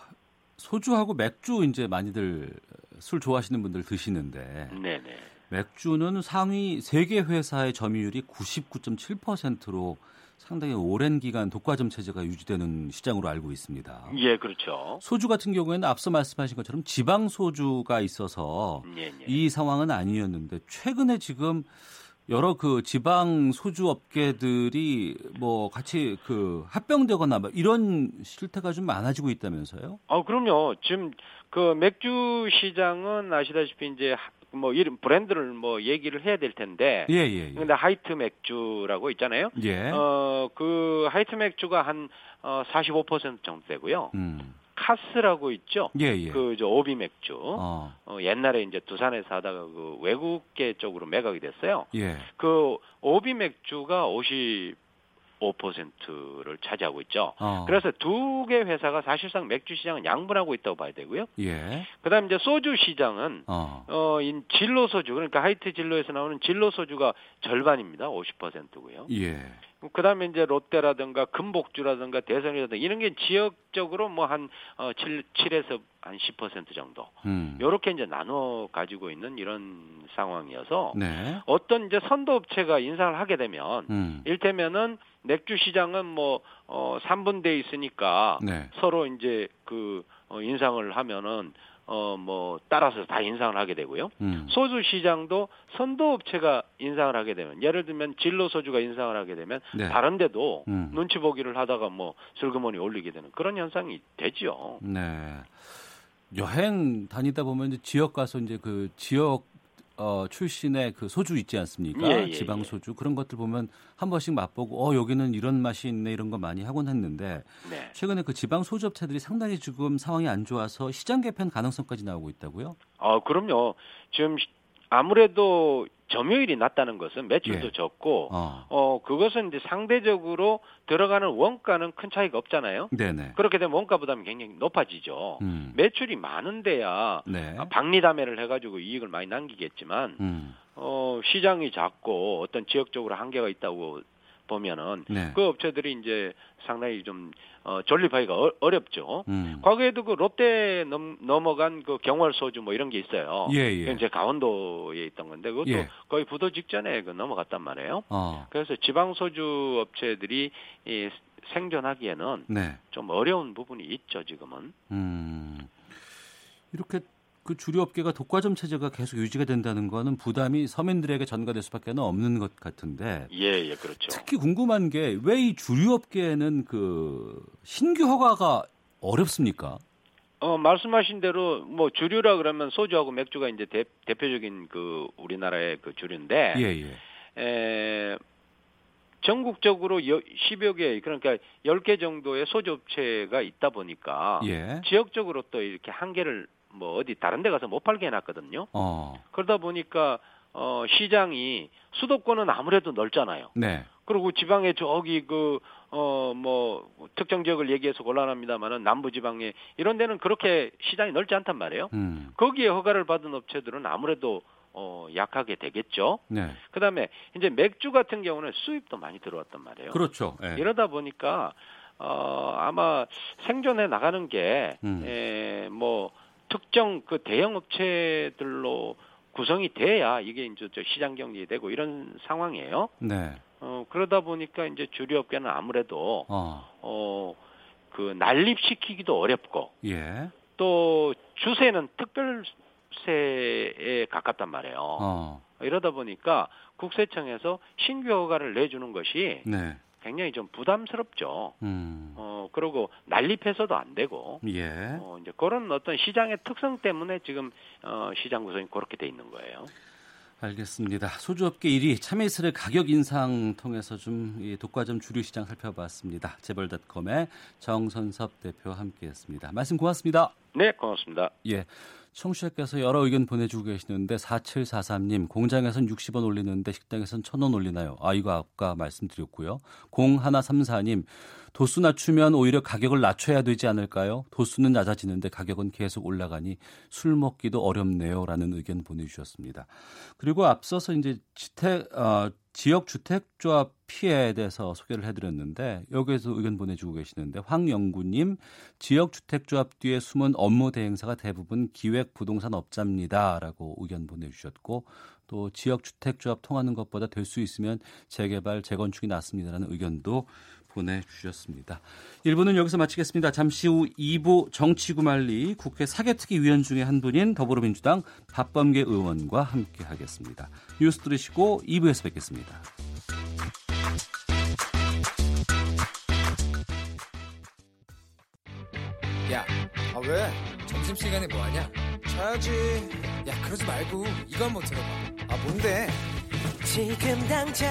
소주하고 맥주 이제 많이들 술 좋아하시는 분들 드시는데 네네. 맥주는 상위 세개 회사의 점유율이 99.7%로 상당히 오랜 기간 독과점 체제가 유지되는 시장으로 알고 있습니다. 예, 그렇죠. 소주 같은 경우에는 앞서 말씀하신 것처럼 지방 소주가 있어서 예, 예. 이 상황은 아니었는데 최근에 지금 여러 그 지방 소주 업계들이 뭐 같이 그 합병되거나 뭐 이런 실태가 좀 많아지고 있다면서요? 어, 그럼요. 지금 그 맥주 시장은 아시다시피 이제 하- 뭐 이름 브랜드를 뭐 얘기를 해야 될 텐데. 예, 예, 예. 근데 하이트 맥주라고 있잖아요. 예. 어, 그 하이트 맥주가 한 어, 45% 정도 되고요. 음. 카스라고 있죠. 예, 예. 그저 오비 맥주. 어. 어, 옛날에 이제 두산에서 하다가 그 외국계 쪽으로 매각이 됐어요. 예. 그 오비 맥주가 55%를 차지하고 있죠. 어. 그래서 두 개 회사가 사실상 맥주 시장은 양분하고 있다고 봐야 되고요. 예. 그다음 이제 소주 시장은 어. 어, 인 진로 소주 그러니까 하이트 진로에서 나오는 진로 소주가 절반입니다. 50%고요. 예. 그다음에 이제 롯데라든가 금복주라든가 대선이라든가 이런 게 지역적으로 뭐한 어, 7, 7에서 한 10% 정도. 음. 요렇게 이제 나눠 가지고 있는 이런 상황이어서 네. 어떤 이제 선도 업체가 인상을 하게 되면 음. 일테면은 맥주 시장은 뭐 어, 3분돼 있으니까 네. 서로 이제 그 어, 인상을 하면은 어 뭐 따라서 다 인상을 하게 되고요. 음. 소주 시장도 선도 업체가 인상을 하게 되면 예를 들면 진로 소주가 인상을 하게 되면 네. 다른 데도 음. 눈치 보기를 하다가 뭐 슬그머니 올리게 되는 그런 현상이 되죠. 네. 여행 다니다 보면 이제 지역 가서 이제 그 지역 어, 출신의 그 소주 있지 않습니까? 예, 예, 지방 예. 소주 그런 것들 보면 한 번씩 맛보고 어 여기는 이런 맛이 있네 이런 거 많이 하곤 했는데 네. 최근에 그 지방 소주 업체들이 상당히 지금 상황이 안 좋아서 시장 개편 가능성까지 나오고 있다고요? 아, 그럼요. 지금 시- 아무래도 점유율이 낮다는 것은 매출도 예. 적고 어. 어 그것은 이제 상대적으로 들어가는 원가는 큰 차이가 없잖아요. 네네. 그렇게 되면 원가 부담이 굉장히 높아지죠. 음. 매출이 많은데야 네. 아, 박리담회를 해가지고 이익을 많이 남기겠지만 음. 어 시장이 작고 어떤 지역적으로 한계가 있다고 보면은 네. 그 업체들이 이제 상당히 좀 어, 존립하기가 어, 어렵죠. 음. 과거에도 그 롯데 넘, 넘어간 그 경월 소주 뭐 이런 게 있어요. 예, 예. 이제 강원도에 있던 건데 그것도 예. 거의 부도 직전에 그 넘어갔단 말이에요. 어. 그래서 지방 소주 업체들이 이 생존하기에는 네. 좀 어려운 부분이 있죠 지금은. 음. 이렇게 그 주류 업계가 독과점 체제가 계속 유지가 된다는 거는 부담이 서민들에게 전가될 수밖에 없는 것 같은데. 예, 예, 그렇죠. 특히 궁금한 게 왜 이 주류 업계는 그 신규 허가가 어렵습니까? 어, 말씀하신 대로 뭐 주류라 그러면 소주하고 맥주가 이제 대, 대표적인 그 우리나라의 그 주류인데. 예, 예. 에, 전국적으로 10여 개 그러니까 10개 정도의 소주업체가 있다 보니까 예. 지역적으로 또 이렇게 한 개를 뭐 어디 다른 데 가서 못 팔게 해놨거든요. 어. 그러다 보니까 어 시장이 수도권은 아무래도 넓잖아요. 네. 그리고 지방에 저기 그 어 뭐 특정 지역을 얘기해서 곤란합니다만은 남부 지방에 이런 데는 그렇게 시장이 넓지 않단 말이에요. 음. 거기에 허가를 받은 업체들은 아무래도 어 약하게 되겠죠. 네. 그 다음에 이제 맥주 같은 경우는 수입도 많이 들어왔단 말이에요. 그렇죠. 예. 이러다 보니까 어 아마 생존해 나가는 게 음. 에, 뭐 특정 그 대형 업체들로 구성이 돼야 이게 이제 저 시장 경제되고 이런 상황이에요. 네. 어 그러다 보니까 이제 주류 업계는 아무래도 어. 어 그 난립시키기도 어렵고 예. 또 주세는 특별세에 가깝단 말이에요. 어. 이러다 보니까 국세청에서 신규 허가를 내주는 것이 네. 굉장히 좀 부담스럽죠. 음. 어 그리고 난립해서도 안 되고 예. 어 이제 그런 어떤 시장의 특성 때문에 지금 어 시장 구성이 그렇게 돼 있는 거예요. 알겠습니다. 소주업계 1위 참이슬의 가격 인상 통해서 좀이 독과점 주류 시장 살펴봤습니다. 재벌닷컴의 정선섭 대표와 함께했습니다. 말씀 고맙습니다. 네, 고맙습니다. 예. 청취자께서 여러 의견 보내주고 계시는데 4743님 공장에선 60원 올리는데 식당에선 1000원 올리나요? 아 이거 아까 말씀드렸고요. 0134님 도수 낮추면 오히려 가격을 낮춰야 되지 않을까요? 도수는 낮아지는데 가격은 계속 올라가니 술 먹기도 어렵네요라는 의견 보내주셨습니다. 그리고 앞서서 이제 주택 어, 지역 주택조합 피해에 대해서 소개를 해드렸는데 여기에서 의견 보내주고 계시는데 황영구님 지역 주택조합 뒤에 숨은 업무 대행사가 대부분 기획 부동산 업자입니다라고 의견 보내주셨고 또 지역 주택조합 통하는 것보다 될 수 있으면 재개발 재건축이 낫습니다라는 의견도 보내주셨습니다. 1부는 여기서 마치겠습니다. 잠시 후 2부 정치구말리 국회 사개특위위원 중에 한 분인 더불어민주당 박범계 의원과 함께하겠습니다. 뉴스 들으시고 2부에서 뵙겠습니다. 야, 아 왜? 점심시간에 뭐하냐? 자야지. 야, 그러지 말고 이거 한번 들어봐. 아, 뭔데? 지금 당장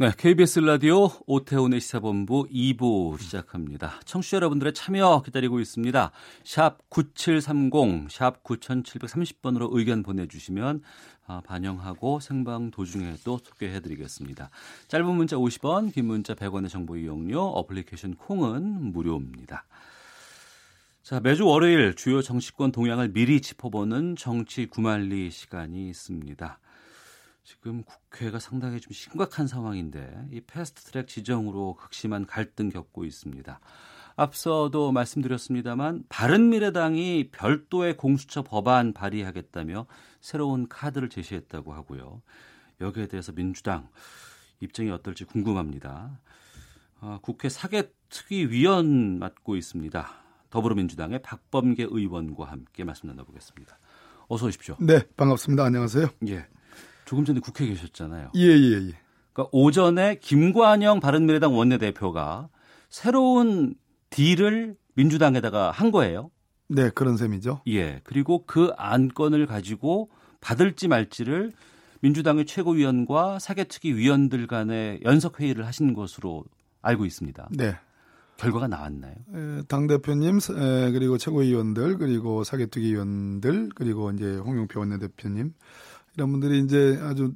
네, KBS 라디오 오태훈의 시사본부 2부 시작합니다. 청취자 여러분들의 참여 기다리고 있습니다. 샵 9730, 샵 9730번으로 의견 보내주시면 아, 반영하고 생방 도중에 또 소개해드리겠습니다. 짧은 문자 50원, 긴 문자 100원의 정보 이용료, 어플리케이션 콩은 무료입니다. 자, 매주 월요일 주요 정치권 동향을 미리 짚어보는 정치 구말리 시간이 있습니다. 지금 국회가 상당히 좀 심각한 상황인데 이 패스트트랙 지정으로 극심한 갈등 겪고 있습니다. 앞서도 말씀드렸습니다만 바른미래당이 별도의 공수처 법안 발의하겠다며 새로운 카드를 제시했다고 하고요. 여기에 대해서 민주당 입장이 어떨지 궁금합니다. 어, 국회 사개특위위원 맡고 있습니다. 더불어민주당의 박범계 의원과 함께 말씀 나눠보겠습니다. 어서 오십시오. 네, 반갑습니다. 안녕하세요. 예. 조금 전에 국회에 계셨잖아요. 예, 예, 예. 그러니까 오전에 김관영 바른미래당 원내대표가 새로운 딜을 민주당에다가 한 거예요. 네, 그런 셈이죠. 예. 그리고 그 안건을 가지고 받을지 말지를 민주당의 최고위원과 사개특위 위원들 간의 연석 회의를 하신 것으로 알고 있습니다. 네. 결과가 나왔나요? 당 대표님 그리고 최고위원들 그리고 사개특위 위원들 그리고 이제 홍영표 원내대표님 이런 분들이 이제 아주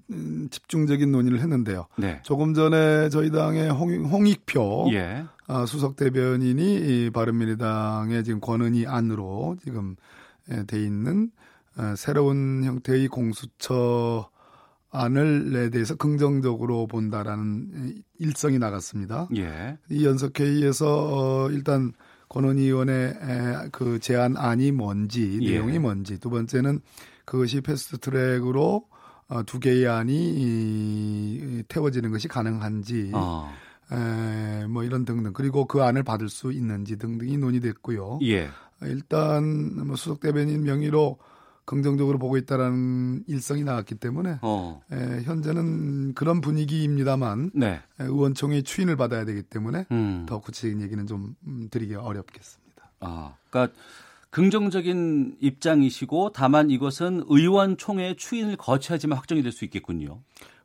집중적인 논의를 했는데요. 네. 조금 전에 저희 당의 홍, 홍익표 예. 수석 대변인이 이 바른미래당의 지금 권은희 안으로 지금 돼 있는 새로운 형태의 공수처 안을에 대해서 긍정적으로 본다라는 일성이 나갔습니다. 예. 이 연석회의에서 어, 일단 의원의 그 제안안이 뭔지 예. 내용이 뭔지 두 번째는 그것이 패스트트랙으로 어, 두 개의 안이 태워지는 것이 가능한지 어. 에, 뭐 이런 등등 그리고 그 안을 받을 수 있는지 등등이 논의됐고요. 예. 일단 뭐 수석 대변인 명의로 긍정적으로 보고 있다라는 일성이 나왔기 때문에 어. 에, 현재는 그런 분위기입니다만 네. 에, 의원총회 추인을 받아야 되기 때문에 음. 더 구체적인 얘기는 좀 음, 드리기 어렵겠습니다. 아, 그러니까 긍정적인 입장이시고 다만 이것은 의원총회 추인을 거쳐야지만 확정이 될 수 있겠군요.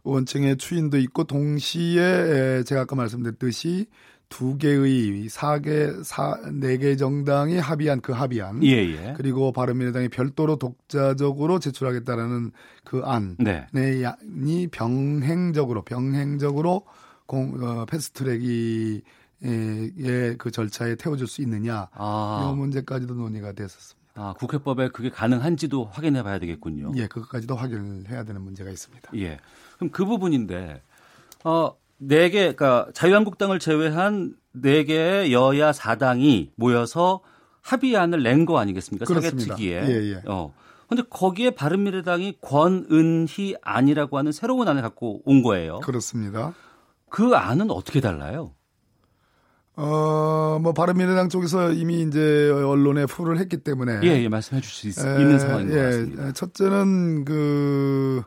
의원총회 추인도 있고 동시에 제가 아까 말씀드렸듯이 두 개의 사개 사네 개 정당이 합의한 그 합의안 예, 예. 그리고 바른미래당이 별도로 독자적으로 제출하겠다라는 그 안이 네. 병행적으로 병행적으로 공 어, 패스트트랙이 예, 그 절차에 태워줄 수 있느냐 아. 이 문제까지도 논의가 됐었습니다. 아, 국회법에 그게 가능한지도 확인해 봐야 되겠군요. 예, 그것까지도 확인을 해야 되는 문제가 있습니다. 예. 그럼 그 부분인데 어, 네 개, 그러니까 자유한국당을 제외한 네 개의 여야 사당이 모여서 합의안을 낸 거 아니겠습니까? 사개특위에. 예, 예. 어. 근데 거기에 바른미래당이 권은희 안이라고 하는 새로운 안을 갖고 온 거예요. 그렇습니다. 그 안은 어떻게 달라요? 어, 뭐, 바른미래당 쪽에서 이미 이제 언론에 풀을 했기 때문에. 예, 예, 말씀해 주실 수 있 는 상황인 것 같습니다. 첫째는 그,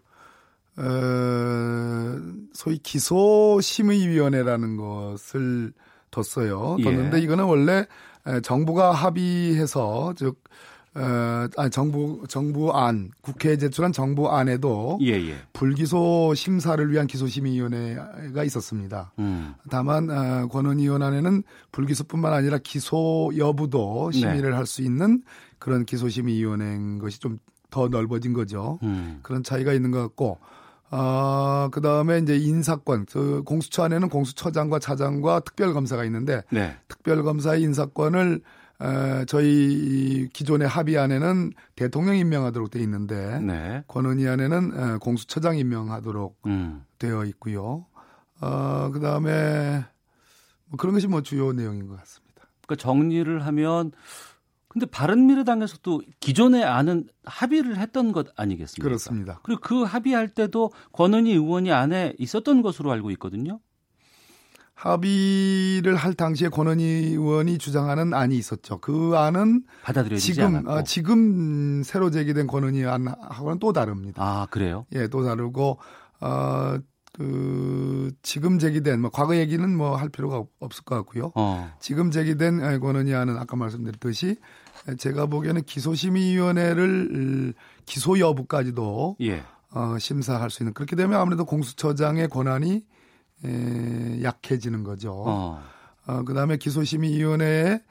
어, 소위 기소심의위원회라는 것을 뒀어요. 예. 뒀는데 예. 이거는 원래 정부가 합의해서 즉 어, 아니, 정부 정부 안 국회에 제출한 정부 안에도 예, 예. 불기소 심사를 위한 기소심의위원회가 있었습니다. 음. 다만 어, 권은 의원 안에는 불기소뿐만 아니라 기소 여부도 심의를 네. 할수 있는 그런 기소심의위원회인 것이 좀 더 넓어진 거죠. 음. 그런 차이가 있는 것 같고 아, 그 다음에 이제 인사권, 그 공수처 안에는 공수처장과 차장과 특별검사가 있는데, 네. 특별검사의 인사권을 에, 저희 기존의 합의안에는 대통령 임명하도록 돼 있는데, 네. 권은희 안에는 에, 공수처장 임명하도록 음. 되어 있고요. 어, 그 다음에 뭐 그런 것이 뭐 주요 내용인 것 같습니다. 그러니까 정리를 하면 근데 바른미래당에서도 기존에 아는 합의를 했던 것 아니겠습니까? 그렇습니다. 그리고 그 합의할 때도 권은희 의원이 안에 있었던 것으로 알고 있거든요. 합의를 할 당시에 권은희 의원이 주장하는 안이 있었죠. 그 안은 받아들여지지 지금 않았고. 아, 지금 새로 제기된 권은희 안하고는 또 다릅니다. 아 그래요? 예, 또 다르고 어, 그 지금 제기된 뭐 과거 얘기는 뭐 할 필요가 없을 것 같고요. 어. 지금 제기된 권은희 안은 아까 말씀드렸듯이 제가 보기에는 기소심의위원회를 기소 여부까지도 예. 어, 심사할 수 있는 그렇게 되면 아무래도 공수처장의 권한이 에, 약해지는 거죠. 어. 어, 그다음에 기소심의위원회에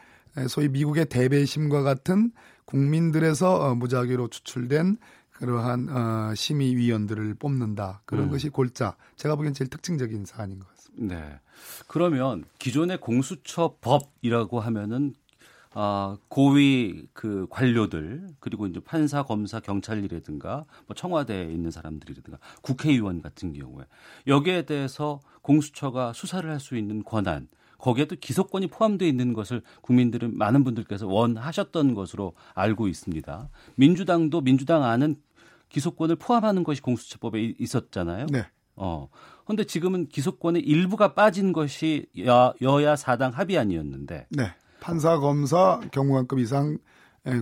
소위 미국의 대배심과 같은 국민들에서 어, 무작위로 추출된 그러한 어, 심의위원들을 뽑는다 그런 음. 것이 골자 제가 보기엔 제일 특징적인 사안인 것 같습니다. 네. 그러면 기존의 공수처법이라고 하면은 아, 고위 그 관료들 그리고 이제 판사, 검사, 경찰이라든가 뭐 청와대에 있는 사람들이라든가 국회의원 같은 경우에 여기에 대해서 공수처가 수사를 할 수 있는 권한 거기에도 기소권이 포함되어 있는 것을 국민들은 많은 분들께서 원하셨던 것으로 알고 있습니다. 민주당도 민주당 안은 기소권을 포함하는 것이 공수처법에 있었잖아요. 네. 어. 근데 지금은 기소권의 일부가 빠진 것이 여, 여야 사당 합의안이었는데. 네. 판사, 검사, 경무관급 이상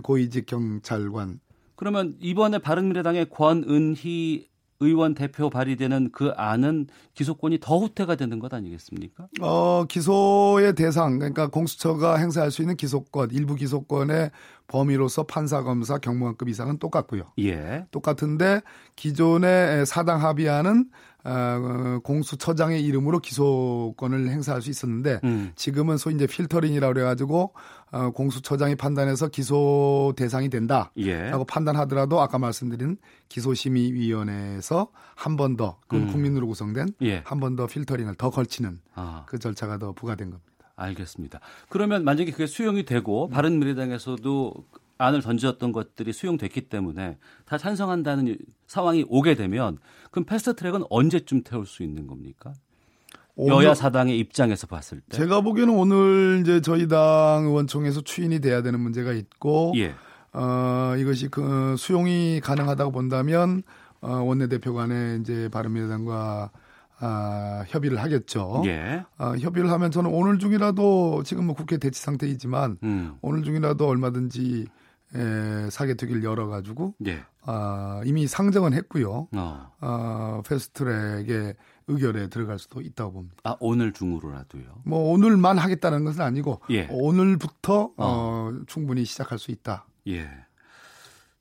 고위직 경찰관. 그러면 이번에 바른미래당의 권은희 의원 대표 발의되는 그 안은 기소권이 더 후퇴가 되는 것 아니겠습니까? 어, 기소의 대상, 그러니까 공수처가 행사할 수 있는 기소권, 일부 기소권의 범위로서 판사, 검사, 경무관급 이상은 똑같고요. 예. 똑같은데 기존의 사당 합의안은 어, 공수처장의 이름으로 기소권을 행사할 수 있었는데 음. 지금은 소위 이제 필터링이라고 그래가지고 어, 공수처장이 판단해서 기소 대상이 된다라고 예. 판단하더라도 아까 말씀드린 기소심의위원회에서 한 번 더, 그 음. 국민으로 구성된 예. 한번 더 필터링을 더 걸치는 아. 그 절차가 더 부과된 겁니다. 알겠습니다. 그러면 만약에 그게 수용이 되고 바른미래당에서도 안을 던졌던 것들이 수용됐기 때문에 다 찬성한다는 상황이 오게 되면 그럼 패스트 트랙은 언제쯤 태울 수 있는 겁니까? 여야 사당의 입장에서 봤을 때 제가 보기에는 오늘 이제 저희 당 의원총회에서 추인이 돼야 되는 문제가 있고 예. 어, 이것이 그 수용이 가능하다고 본다면 어, 원내대표 간에 이제 바른미래당과 아, 협의를 하겠죠. 예. 아, 협의를 하면 저는 오늘 중이라도 지금 뭐 국회 대치 상태이지만 음. 오늘 중이라도 얼마든지 에, 사개특위를 열어가지고 예. 아, 이미 상정은 했고요. 어. 어, 패스트트랙의 의결에 들어갈 수도 있다고 봅니다. 아 오늘 중으로라도요. 뭐 오늘만 하겠다는 것은 아니고 예. 오늘부터 어, 충분히 시작할 수 있다. 예.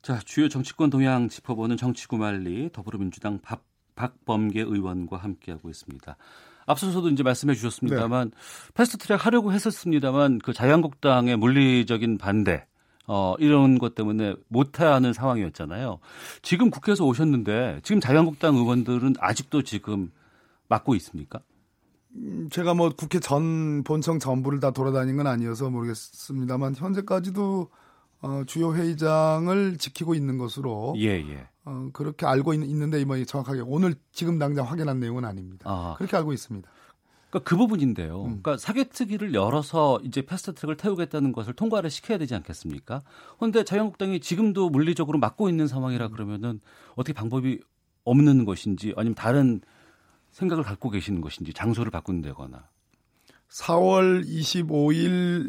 자 주요 정치권 동향 짚어보는 정치구말리 더불어민주당 박, 박범계 의원과 함께하고 있습니다. 앞서서도 이제 말씀해 주셨습니다만 네. 패스트트랙 하려고 했었습니다만 그 자유한국당의 물리적인 반대 어, 이런 것 때문에 못하는 상황이었잖아요. 지금 국회에서 오셨는데 지금 자유한국당 의원들은 아직도 지금 맡고 있습니까? 음, 제가 뭐 국회 전 본청 전부를 다 돌아다닌 건 아니어서 모르겠습니다만 현재까지도 어, 주요 회의장을 지키고 있는 것으로 예, 예. 어, 그렇게 알고 있, 는데 뭐 정확하게 오늘 지금 당장 확인한 내용은 아닙니다. 아. 그렇게 알고 있습니다. 그러니까 그 부분인데요. 음. 그러니까 사개특위를 열어서 이제 패스트트랙을 태우겠다는 것을 통과를 시켜야 되지 않겠습니까? 그런데 자유한국당이 지금도 물리적으로 막고 있는 상황이라 그러면은 어떻게 방법이 없는 것인지 아니면 다른 생각을 갖고 계시는 것인지 장소를 바꾼다거나 4월 25일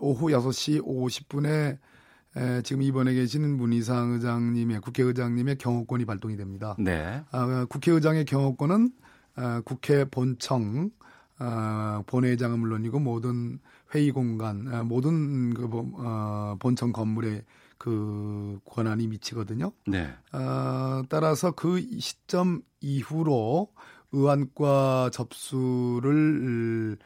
오후 6시 50분에 에, 지금 이번에 계시는 문희상 의장님의 국회의장님의 경호권이 발동이 됩니다. 네. 아, 국회의장의 경호권은 아, 국회 본청 아, 본회의장은 물론이고 모든 회의 공간, 아, 모든 그 어, 본청 건물에 그 권한이 미치거든요. 네. 어, 따라서 그 시점 이후로 의안과 접수를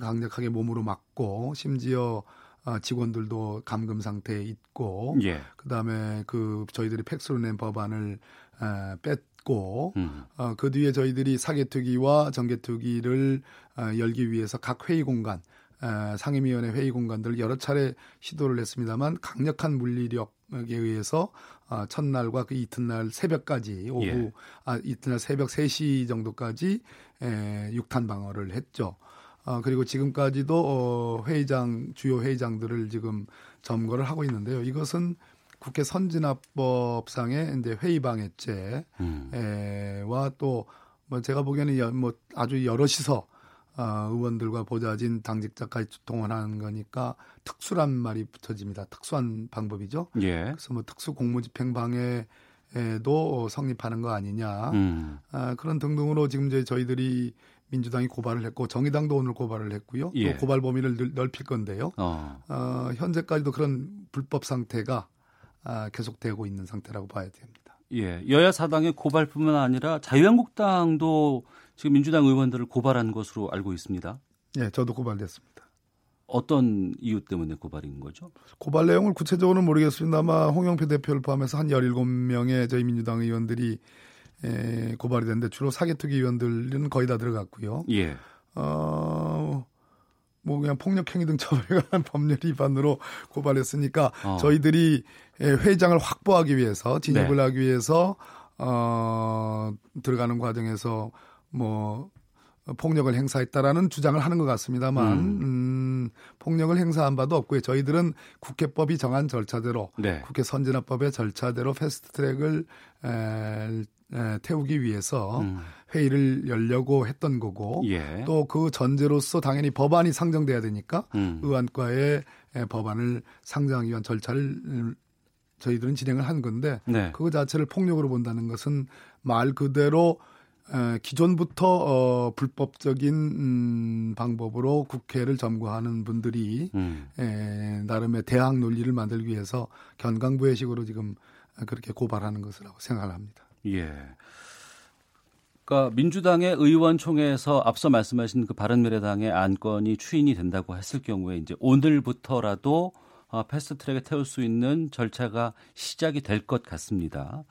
강력하게 몸으로 막고 심지어 어, 직원들도 감금 상태에 있고 예. 그다음에 그 저희들이 팩스로 낸 법안을 에, 뺐고 음. 어, 그 뒤에 저희들이 사개특위와 정개특위를 어, 열기 위해서 각 회의 공간 에, 상임위원회 회의 공간들을 여러 차례 시도를 했습니다만 강력한 물리력에 의해서 어, 첫날과 그 이튿날 새벽까지 오후 예. 아, 이튿날 새벽 3시 정도까지 에, 육탄 방어를 했죠. 어, 그리고 지금까지도 어, 회의장 주요 회의장들을 지금 점거를 하고 있는데요. 이것은 국회 선진화법상의 이제 회의방해죄와 음. 또 뭐 제가 보기에는 여, 뭐 아주 여럿이서 어, 의원들과 보좌진 당직자까지 동원하는 거니까 특수란 말이 붙여집니다. 특수한 방법이죠. 예. 그래서 뭐 특수 공무집행 방해도 성립하는 거 아니냐 음. 아, 그런 등등으로 지금 이제 저희들이 민주당이 고발을 했고 정의당도 오늘 고발을 했고요. 예. 또 고발 범위를 늘- 넓힐 건데요. 어. 어, 현재까지도 그런 불법 상태가 아, 계속되고 있는 상태라고 봐야 됩니다. 예. 여야 사당의 고발뿐만 아니라 자유한국당도 지금 민주당 의원들을 고발한 것으로 알고 있습니다. 예, 저도 고발됐습니다. 어떤 이유 때문에 고발인 거죠? 고발 내용을 구체적으로는 모르겠습니다만 홍영표 대표를 포함해서 한 17명의 저희 민주당 의원들이 에, 고발이 됐는데 주로 사개특위 의원들은 거의 다 들어갔고요. 예. 어, 뭐 그냥 폭력행위 등 처벌에 관한 *laughs* 법률 위반으로 고발했으니까 어. 저희들이 에, 회장을 확보하기 위해서 진입을 네. 하기 위해서 어, 들어가는 과정에서 뭐 폭력을 행사했다라는 주장을 하는 것 같습니다만 음. 음, 폭력을 행사한 바도 없고요. 저희들은 국회법이 정한 절차대로 네. 국회 선진화법의 절차대로 패스트트랙을 에, 에, 태우기 위해서 음. 회의를 열려고 했던 거고 예. 또그 전제로서 당연히 법안이 상정돼야 되니까 음. 의안과의 에, 법안을 상정하기 위한 절차를 음, 저희들은 진행을 한 건데 네. 그거 자체를 폭력으로 본다는 것은 말 그대로 에, 기존부터 어, 불법적인 음, 방법으로 국회를 점거하는 분들이 음. 에, 나름의 대항 논리를 만들기 위해서 견강부회식으로 지금 그렇게 고발하는 것이라고 생각을 합니다. 예. 그러니까 민주당의 의원총회에서 앞서 말씀하신 그 바른미래당의 안건이 추인이 된다고 했을 경우에 이제 오늘부터라도 어, 패스트트랙에 태울 수 있는 절차가 시작이 될 것 같습니다.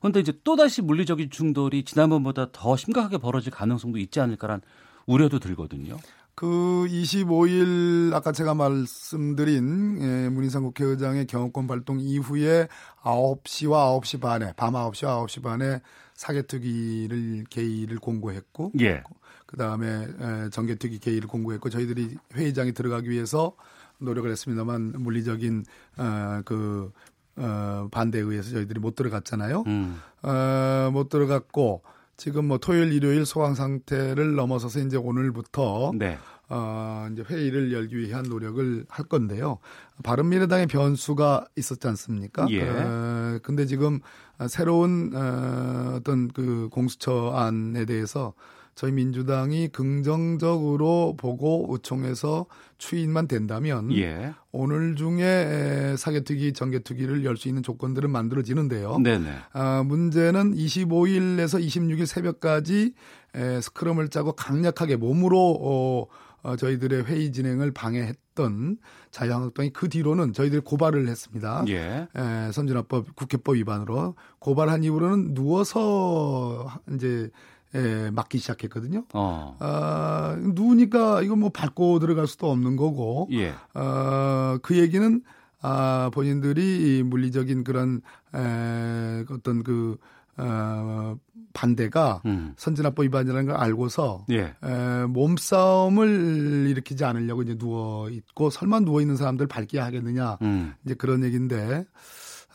그런데 이제 또다시 물리적인 충돌이 지난번보다 더 심각하게 벌어질 가능성도 있지 않을까란 우려도 들거든요. 그 25일 아까 제가 말씀드린 예, 문인상 국회의장의 경호권 발동 이후에 9시와 9시 반에 밤 9시와 9시 반에 사개특위를 개의를 공고했고 예. 그다음에 정개특위 개의를 공고했고 저희들이 회의장에 들어가기 위해서 노력을 했습니다만 물리적인 어, 그 어, 반대에 의해서 저희들이 못 들어갔잖아요. 음. 어, 못 들어갔고 지금 뭐 토요일, 일요일 소강 상태를 넘어서서 이제 오늘부터 네. 어, 이제 회의를 열기 위한 노력을 할 건데요. 바른미래당의 변수가 있었지 않습니까? 예. 어, 근데 지금 새로운 어, 어떤 그 공수처안에 대해서 저희 민주당이 긍정적으로 보고 의총에서 추인만 된다면 예. 오늘 중에 사개특위, 정개특위를 열 수 있는 조건들은 만들어지는데요. 네네. 아, 문제는 25일에서 26일 새벽까지 에, 스크럼을 짜고 강력하게 몸으로 어, 어, 저희들의 회의 진행을 방해했던 자유한국당이 그 뒤로는 저희들이 고발을 했습니다. 예. 에, 선진화법 국회법 위반으로 고발한 이후로는 누워서 이제 예, 맞기 시작했거든요. 어. 아, 누우니까 이거 뭐 밟고 들어갈 수도 없는 거고. 예. 어, 그 얘기는 아, 본인들이 물리적인 그런 에, 어떤 그 어, 반대가 음. 선진화법 위반이라는 걸 알고서 예. 에, 몸싸움을 일으키지 않으려고 이제 누워 있고 설마 누워 있는 사람들 밝게 하겠느냐 음. 이제 그런 얘기인데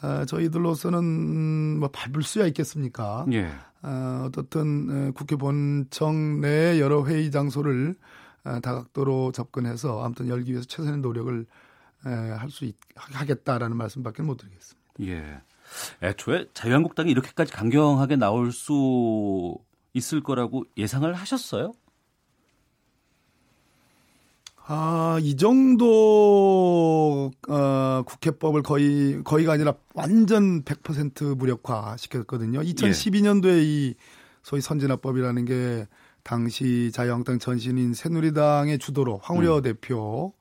어, 저희들로서는 뭐 밟을 수야 있겠습니까? 예. 어, 어떻든 국회 본청 내 여러 회의 장소를 어, 다각도로 접근해서 아무튼 열기 위해서 최선의 노력을 할 수 하겠다라는 말씀밖에 못 드리겠습니다. 예. 애초에 자유한국당이 이렇게까지 강경하게 나올 수 있을 거라고 예상을 하셨어요? 아, 이 정도 어, 국회법을 거의 거의가 아니라 완전 100% 무력화 시켰거든요. 2012년도에 이 소위 선진화법이라는 게 당시 자유한국당 전신인 새누리당의 주도로 황우여 음. 대표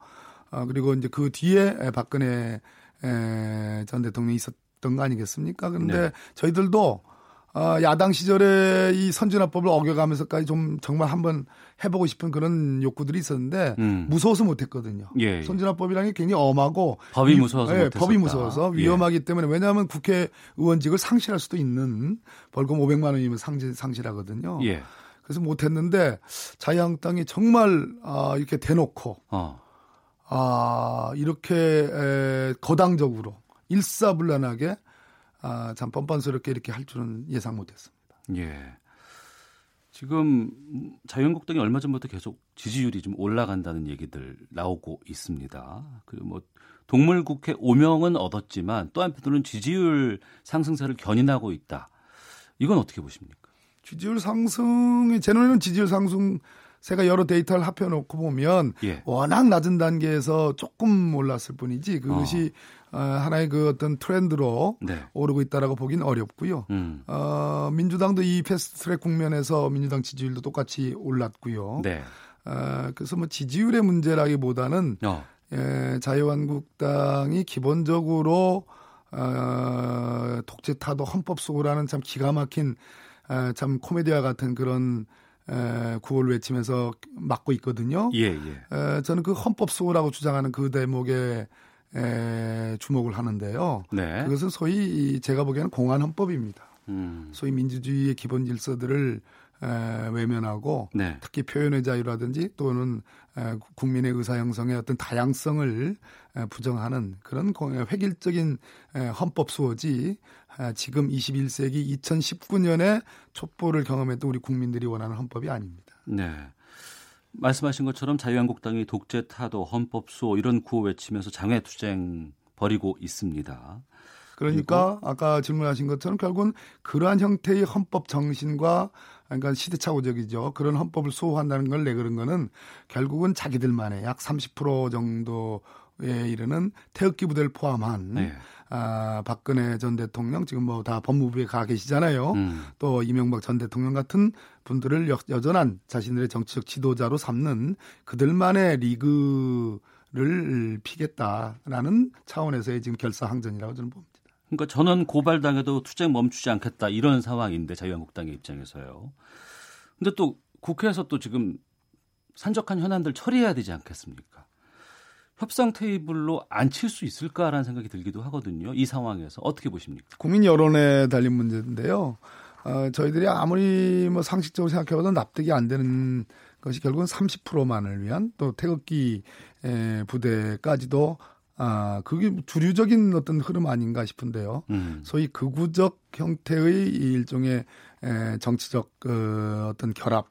어, 그리고 이제 그 뒤에 박근혜 에, 전 대통령이 있었던 거 아니겠습니까? 그런데 네. 저희들도 어, 야당 시절에 이 선진화법을 어겨가면서까지 좀 정말 한번 해보고 싶은 그런 욕구들이 있었는데 음. 무서워서 못했거든요. 예, 예. 선진화법이라는 게 굉장히 엄하고 법이 무서워서 예, 법이 무서워서 예. 위험하기 예. 때문에 왜냐하면 국회의원직을 상실할 수도 있는 벌금 500만 원이면 상실, 상실하거든요. 예. 그래서 못했는데 자유한국당이 정말 아, 이렇게 대놓고 어. 아, 이렇게 에, 거당적으로 일사불란하게 아, 참 뻔뻔스럽게 이렇게 할 줄은 예상 못했습니다. 예. 지금 자유한국당이 얼마 전부터 계속 지지율이 좀 올라간다는 얘기들 나오고 있습니다. 그리고 뭐 동물국회 오명은 얻었지만 또 한편으로는 지지율 상승세를 견인하고 있다. 이건 어떻게 보십니까? 지지율 상승이 제 눈에는 지지율 상승 제가 여러 데이터를 합해놓고 보면 예. 워낙 낮은 단계에서 조금 올랐을 뿐이지 그것이 어. 어, 하나의 그 어떤 트렌드로 네. 오르고 있다라고 보긴 어렵고요. 음. 어, 민주당도 이 패스트트랙 국면에서 민주당 지지율도 똑같이 올랐고요. 네. 어, 그래서 뭐 지지율의 문제라기보다는 어. 예, 자유한국당이 기본적으로 어, 독재 타도 헌법 수호라는 참 기가 막힌 어, 참 코미디와 같은 그런 에, 구호를 외치면서 막고 있거든요. 예, 예. 에, 저는 그 헌법 수호라고 주장하는 그 대목에 에, 주목을 하는데요. 네. 그것은 소위 제가 보기에는 공안 헌법입니다. 음. 소위 민주주의의 기본 질서들을 에, 외면하고 네. 특히 표현의 자유라든지 또는 에, 국민의 의사 형성의 어떤 다양성을 에, 부정하는 그런 획일적인 에, 헌법 수호지 에, 지금 21세기 2019년에 촛불을 경험했던 우리 국민들이 원하는 헌법이 아닙니다. 네. 말씀하신 것처럼 자유한국당이 독재 타도 헌법 수호 이런 구호 외치면서 장외 투쟁 벌이고 있습니다. 그러니까 아까 질문하신 것처럼 결국은 그러한 형태의 헌법 정신과 그러니까 시대착오적이죠. 그런 헌법을 수호한다는 걸 내그런 거는 결국은 자기들만의 약 30% 정도에 이르는 태극기 부대를 포함한 네. 아, 박근혜 전 대통령 지금 뭐 다 법무부에 가 계시잖아요. 음. 또 이명박 전 대통령 같은 분들을 여, 여전한 자신들의 정치적 지도자로 삼는 그들만의 리그를 피겠다라는 차원에서의 지금 결사항전이라고 저는 봅니다. 그러니까 전원 고발당해도 투쟁 멈추지 않겠다 이런 상황인데 자유한국당의 입장에서요. 근데 또 국회에서 또 지금 산적한 현안들 처리해야 되지 않겠습니까? 협상 테이블로 앉힐 수 있을까라는 생각이 들기도 하거든요. 이 상황에서 어떻게 보십니까? 국민 여론에 달린 문제인데요. 어, 저희들이 아무리 뭐 상식적으로 생각해봐도 납득이 안 되는 것이 결국은 30%만을 위한 또 태극기 에, 부대까지도 아 그게 주류적인 어떤 흐름 아닌가 싶은데요. 음. 소위 극우적 형태의 일종의 에, 정치적 어, 어떤 결합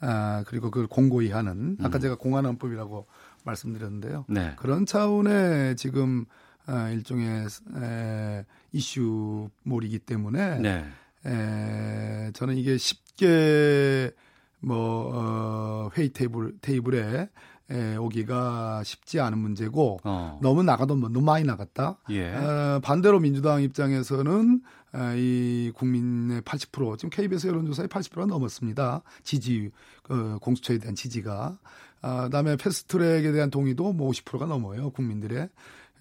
아 그리고 그걸 공고히 하는 아까 음. 제가 공안헌법이라고 말씀드렸는데요. 네. 그런 차원의 지금 아, 일종의 에, 이슈몰이기 때문에 네. 에, 저는 이게 쉽게 뭐 어, 회의 테이블 테이블에 에, 오기가 쉽지 않은 문제고 어. 너무 나가도 뭐 너무 많이 나갔다. 예. 어, 반대로 민주당 입장에서는 어, 이 국민의 80% 지금 KBS 여론조사의 80%가 넘었습니다. 지지 어, 공수처에 대한 지지가. 아, 그다음에 패스트트랙에 대한 동의도 뭐 50%가 넘어요 국민들의.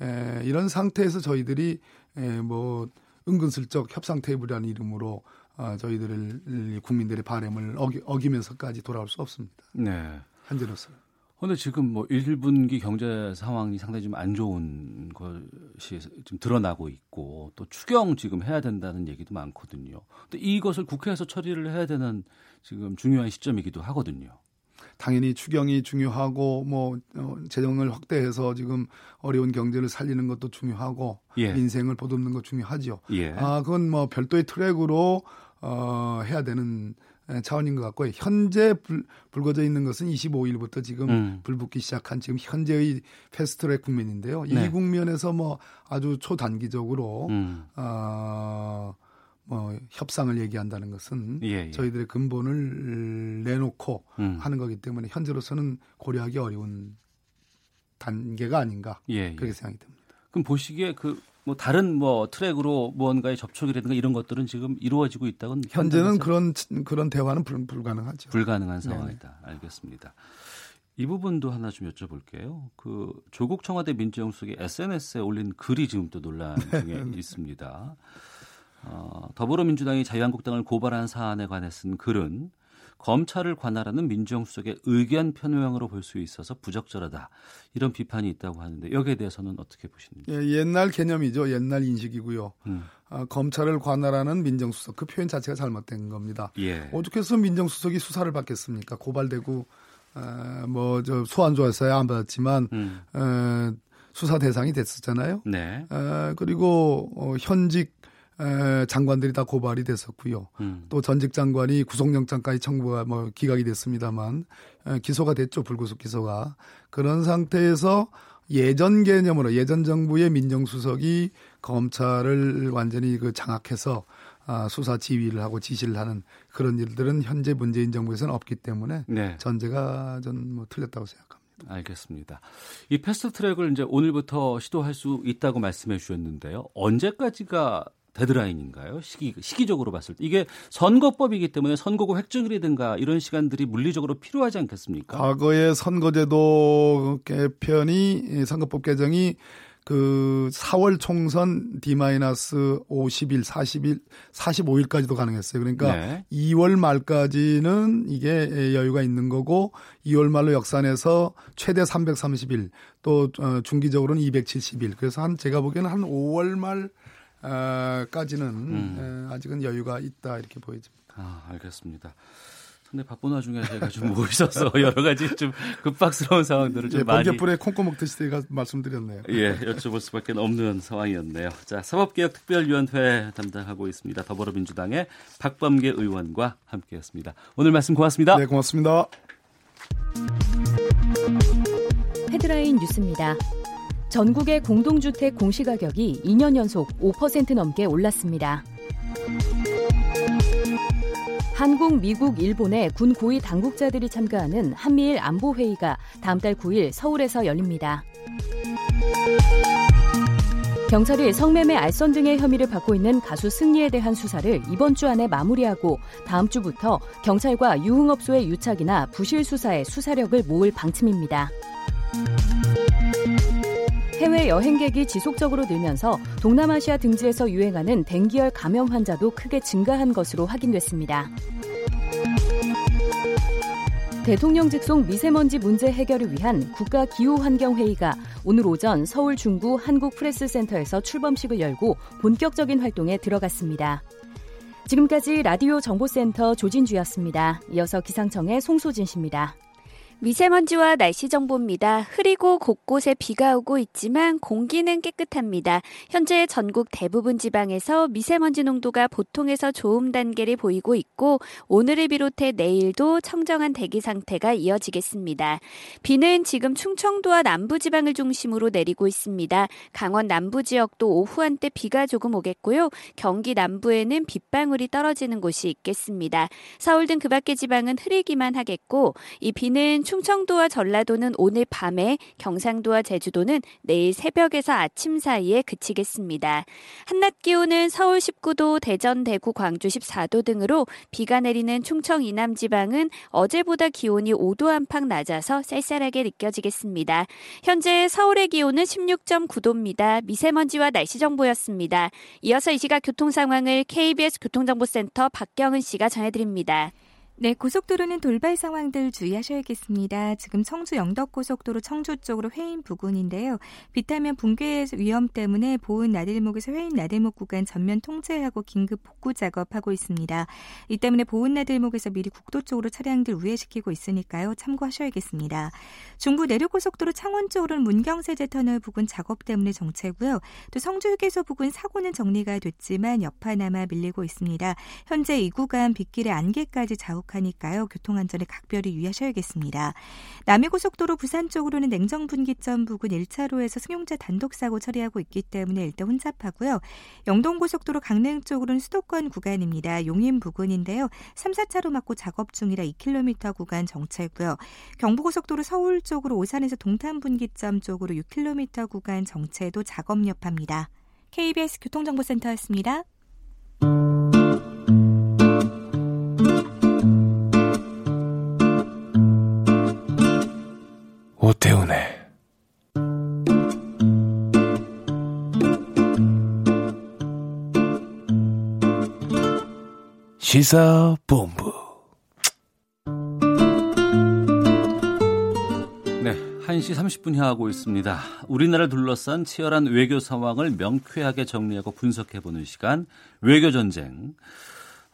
에, 이런 상태에서 저희들이 에, 뭐 은근슬쩍 협상 테이블이라는 이름으로 어, 저희들을 국민들의 바램을 어기, 어기면서까지 돌아올 수 없습니다. 네. 현재로서. 근데 지금 뭐 1분기 경제 상황이 상당히 좀 안 좋은 것이 좀 드러나고 있고 또 추경 지금 해야 된다는 얘기도 많거든요. 근데 이것을 국회에서 처리를 해야 되는 지금 중요한 시점이기도 하거든요. 당연히 추경이 중요하고 뭐 어, 재정을 확대해서 지금 어려운 경제를 살리는 것도 중요하고 예. 민생을 보듬는 것 중요하죠. 예. 아 그건 뭐 별도의 트랙으로 어 해야 되는 차원인 것 같고요. 현재 불, 불거져 있는 것은 25일부터 지금 음. 불붙기 시작한 지금 현재의 패스트트랙 국면인데요. 네. 이 국면에서 뭐 아주 초단기적으로 음. 어, 뭐 협상을 얘기한다는 것은 예, 예. 저희들의 근본을 내놓고 음. 하는 거기 때문에 현재로서는 고려하기 어려운 단계가 아닌가 예, 예. 그렇게 생각이 듭니다. 그럼 보시기에 그 뭐 다른 뭐 트랙으로 무언가의 접촉이라든가 이런 것들은 지금 이루어지고 있다고는 현재는 그런 그런 대화는 불, 불가능하죠. 불가능한 상황이다. 네네. 알겠습니다. 이 부분도 하나 좀 여쭤볼게요. 그 조국 청와대 민정수석이 SNS에 올린 글이 지금 또 논란 중에 *laughs* 있습니다. 어, 더불어민주당이 자유한국당을 고발한 사안에 관해 쓴 글은 검찰을 관할하는 민정수석의 의견 편향으로 볼 수 있어서 부적절하다 이런 비판이 있다고 하는데 여기에 대해서는 어떻게 보십니까? 예, 옛날 개념이죠. 옛날 인식이고요. 음. 어, 검찰을 관할하는 민정수석 그 표현 자체가 잘못된 겁니다. 예. 어떻게 해서 민정수석이 수사를 받겠습니까? 고발되고 어, 뭐저 소환 조사에 안 받았지만 음. 어, 수사 대상이 됐었잖아요. 네. 어, 그리고 어, 현직 에, 장관들이 다 고발이 됐었고요. 음. 또 전직 장관이 구속영장까지 청구가 뭐 기각이 됐습니다만 에, 기소가 됐죠 불구속 기소가 그런 상태에서 예전 개념으로 예전 정부의 민정수석이 검찰을 완전히 그 장악해서 아, 수사 지휘를 하고 지시를 하는 그런 일들은 현재 문재인 정부에서는 없기 때문에 네. 전제가 전 뭐 틀렸다고 생각합니다. 알겠습니다. 이 패스트 트랙을 이제 오늘부터 시도할 수 있다고 말씀해 주셨는데요. 언제까지가 데드라인인가요? 시기 시기적으로 봤을 때 이게 선거법이기 때문에 선거구 획정이라든가 이런 시간들이 물리적으로 필요하지 않겠습니까? 과거에 선거제도 개편이 선거법 개정이 그 4월 총선 D-50일, 40일, 45일까지도 가능했어요. 그러니까 네. 2월 말까지는 이게 여유가 있는 거고 2월 말로 역산해서 최대 330일 또 어, 중기적으로는 270일. 그래서 한 제가 보기에는 한 5월 말 어, 까지는 음. 에, 아직은 여유가 있다 이렇게 보여집니다. 아, 알겠습니다. 근데 바쁜 와중에 제가 좀 *laughs* 모이셔서 여러 가지 좀 급박스러운 상황들을 좀 예, 많이 번개불에 콩고 먹듯이 제가 말씀드렸네요. 예, 여쭤볼 수밖에 없는 상황이었네요. 자, 사법개혁특별위원회 담당하고 있습니다. 더불어민주당의 박범계 의원과 함께했습니다. 오늘 말씀 고맙습니다. 네, 고맙습니다. 헤드라인 뉴스입니다. 전국의 공동주택 공시가격이 2년 연속 5% 넘게 올랐습니다. 한국, 미국, 일본의 군 고위 당국자들이 참가하는 한미일 안보회의가 다음 달 9일 서울에서 열립니다. 경찰이 성매매 알선 등의 혐의를 받고 있는 가수 승리에 대한 수사를 이번 주 안에 마무리하고 다음 주부터 경찰과 유흥업소의 유착이나 부실 수사에 수사력을 모을 방침입니다. 해외 여행객이 지속적으로 늘면서 동남아시아 등지에서 유행하는 댕기열 감염 환자도 크게 증가한 것으로 확인됐습니다. 대통령 직속 미세먼지 문제 해결을 위한 국가 기후 환경 회의가 오늘 오전 서울 중구 한국프레스센터에서 출범식을 열고 본격적인 활동에 들어갔습니다. 지금까지 라디오 정보센터 조진주였습니다. 이어서 기상청의 송소진 씨입니다. 미세먼지와 날씨 정보입니다. 흐리고 곳곳에 비가 오고 있지만 공기는 깨끗합니다. 현재 전국 대부분 지방에서 미세먼지 농도가 보통에서 좋음 단계를 보이고 있고 오늘을 비롯해 내일도 청정한 대기 상태가 이어지겠습니다. 비는 지금 충청도와 남부 지방을 중심으로 내리고 있습니다. 강원 남부 지역도 오후 한때 비가 조금 오겠고요. 경기 남부에는 빗방울이 떨어지는 곳이 있겠습니다. 서울 등 그 밖의 지방은 흐리기만 하겠고 이 비는 충청도와 전라도는 오늘 밤에, 경상도와 제주도는 내일 새벽에서 아침 사이에 그치겠습니다. 한낮 기온은 서울 19도, 대전, 대구, 광주 14도 등으로 비가 내리는 충청 이남 지방은 어제보다 기온이 5도 안팎 낮아서 쌀쌀하게 느껴지겠습니다. 현재 서울의 기온은 16.9도입니다. 미세먼지와 날씨 정보였습니다. 이어서 이 시각 교통 상황을 KBS 교통정보센터 박경은 씨가 전해드립니다. 네, 고속도로는 돌발 상황들 주의하셔야겠습니다. 지금 청주 영덕고속도로 청주 쪽으로 회인 부근인데요. 비타면 붕괴 위험 때문에 보은 나들목에서 회인 나들목 구간 전면 통제하고 긴급 복구 작업하고 있습니다. 이 때문에 보은 나들목에서 미리 국도 쪽으로 차량들 우회시키고 있으니까요. 참고하셔야겠습니다. 중부 내륙고속도로 창원 쪽으로는 문경세제 터널 부근 작업 때문에 정체고요. 또 성주 휴게소 부근 사고는 정리가 됐지만 여파 남아 밀리고 있습니다. 현재 이 구간 빗길의 안개까지 자욱 하니까요. 교통안전에 각별히 유의하셔야겠습니다. 남해고속도로 부산 쪽으로는 냉정분기점 부근 1차로에서 승용차 단독사고 처리하고 있기 때문에 일단 혼잡하고요. 영동고속도로 강릉 쪽으로는 수도권 구간입니다. 용인 부근인데요. 3, 4차로 막고 작업 중이라 2km 구간 정체고요. 경부고속도로 서울 쪽으로 오산에서 동탄분기점 쪽으로 6km 구간 정체도 작업 여파입니다. KBS 교통정보센터였습니다. 오태훈의 시사본부 네, 1시 30분 향하고 있습니다. 우리나라를 둘러싼 치열한 외교 상황을 명쾌하게 정리하고 분석해보는 시간 외교전쟁.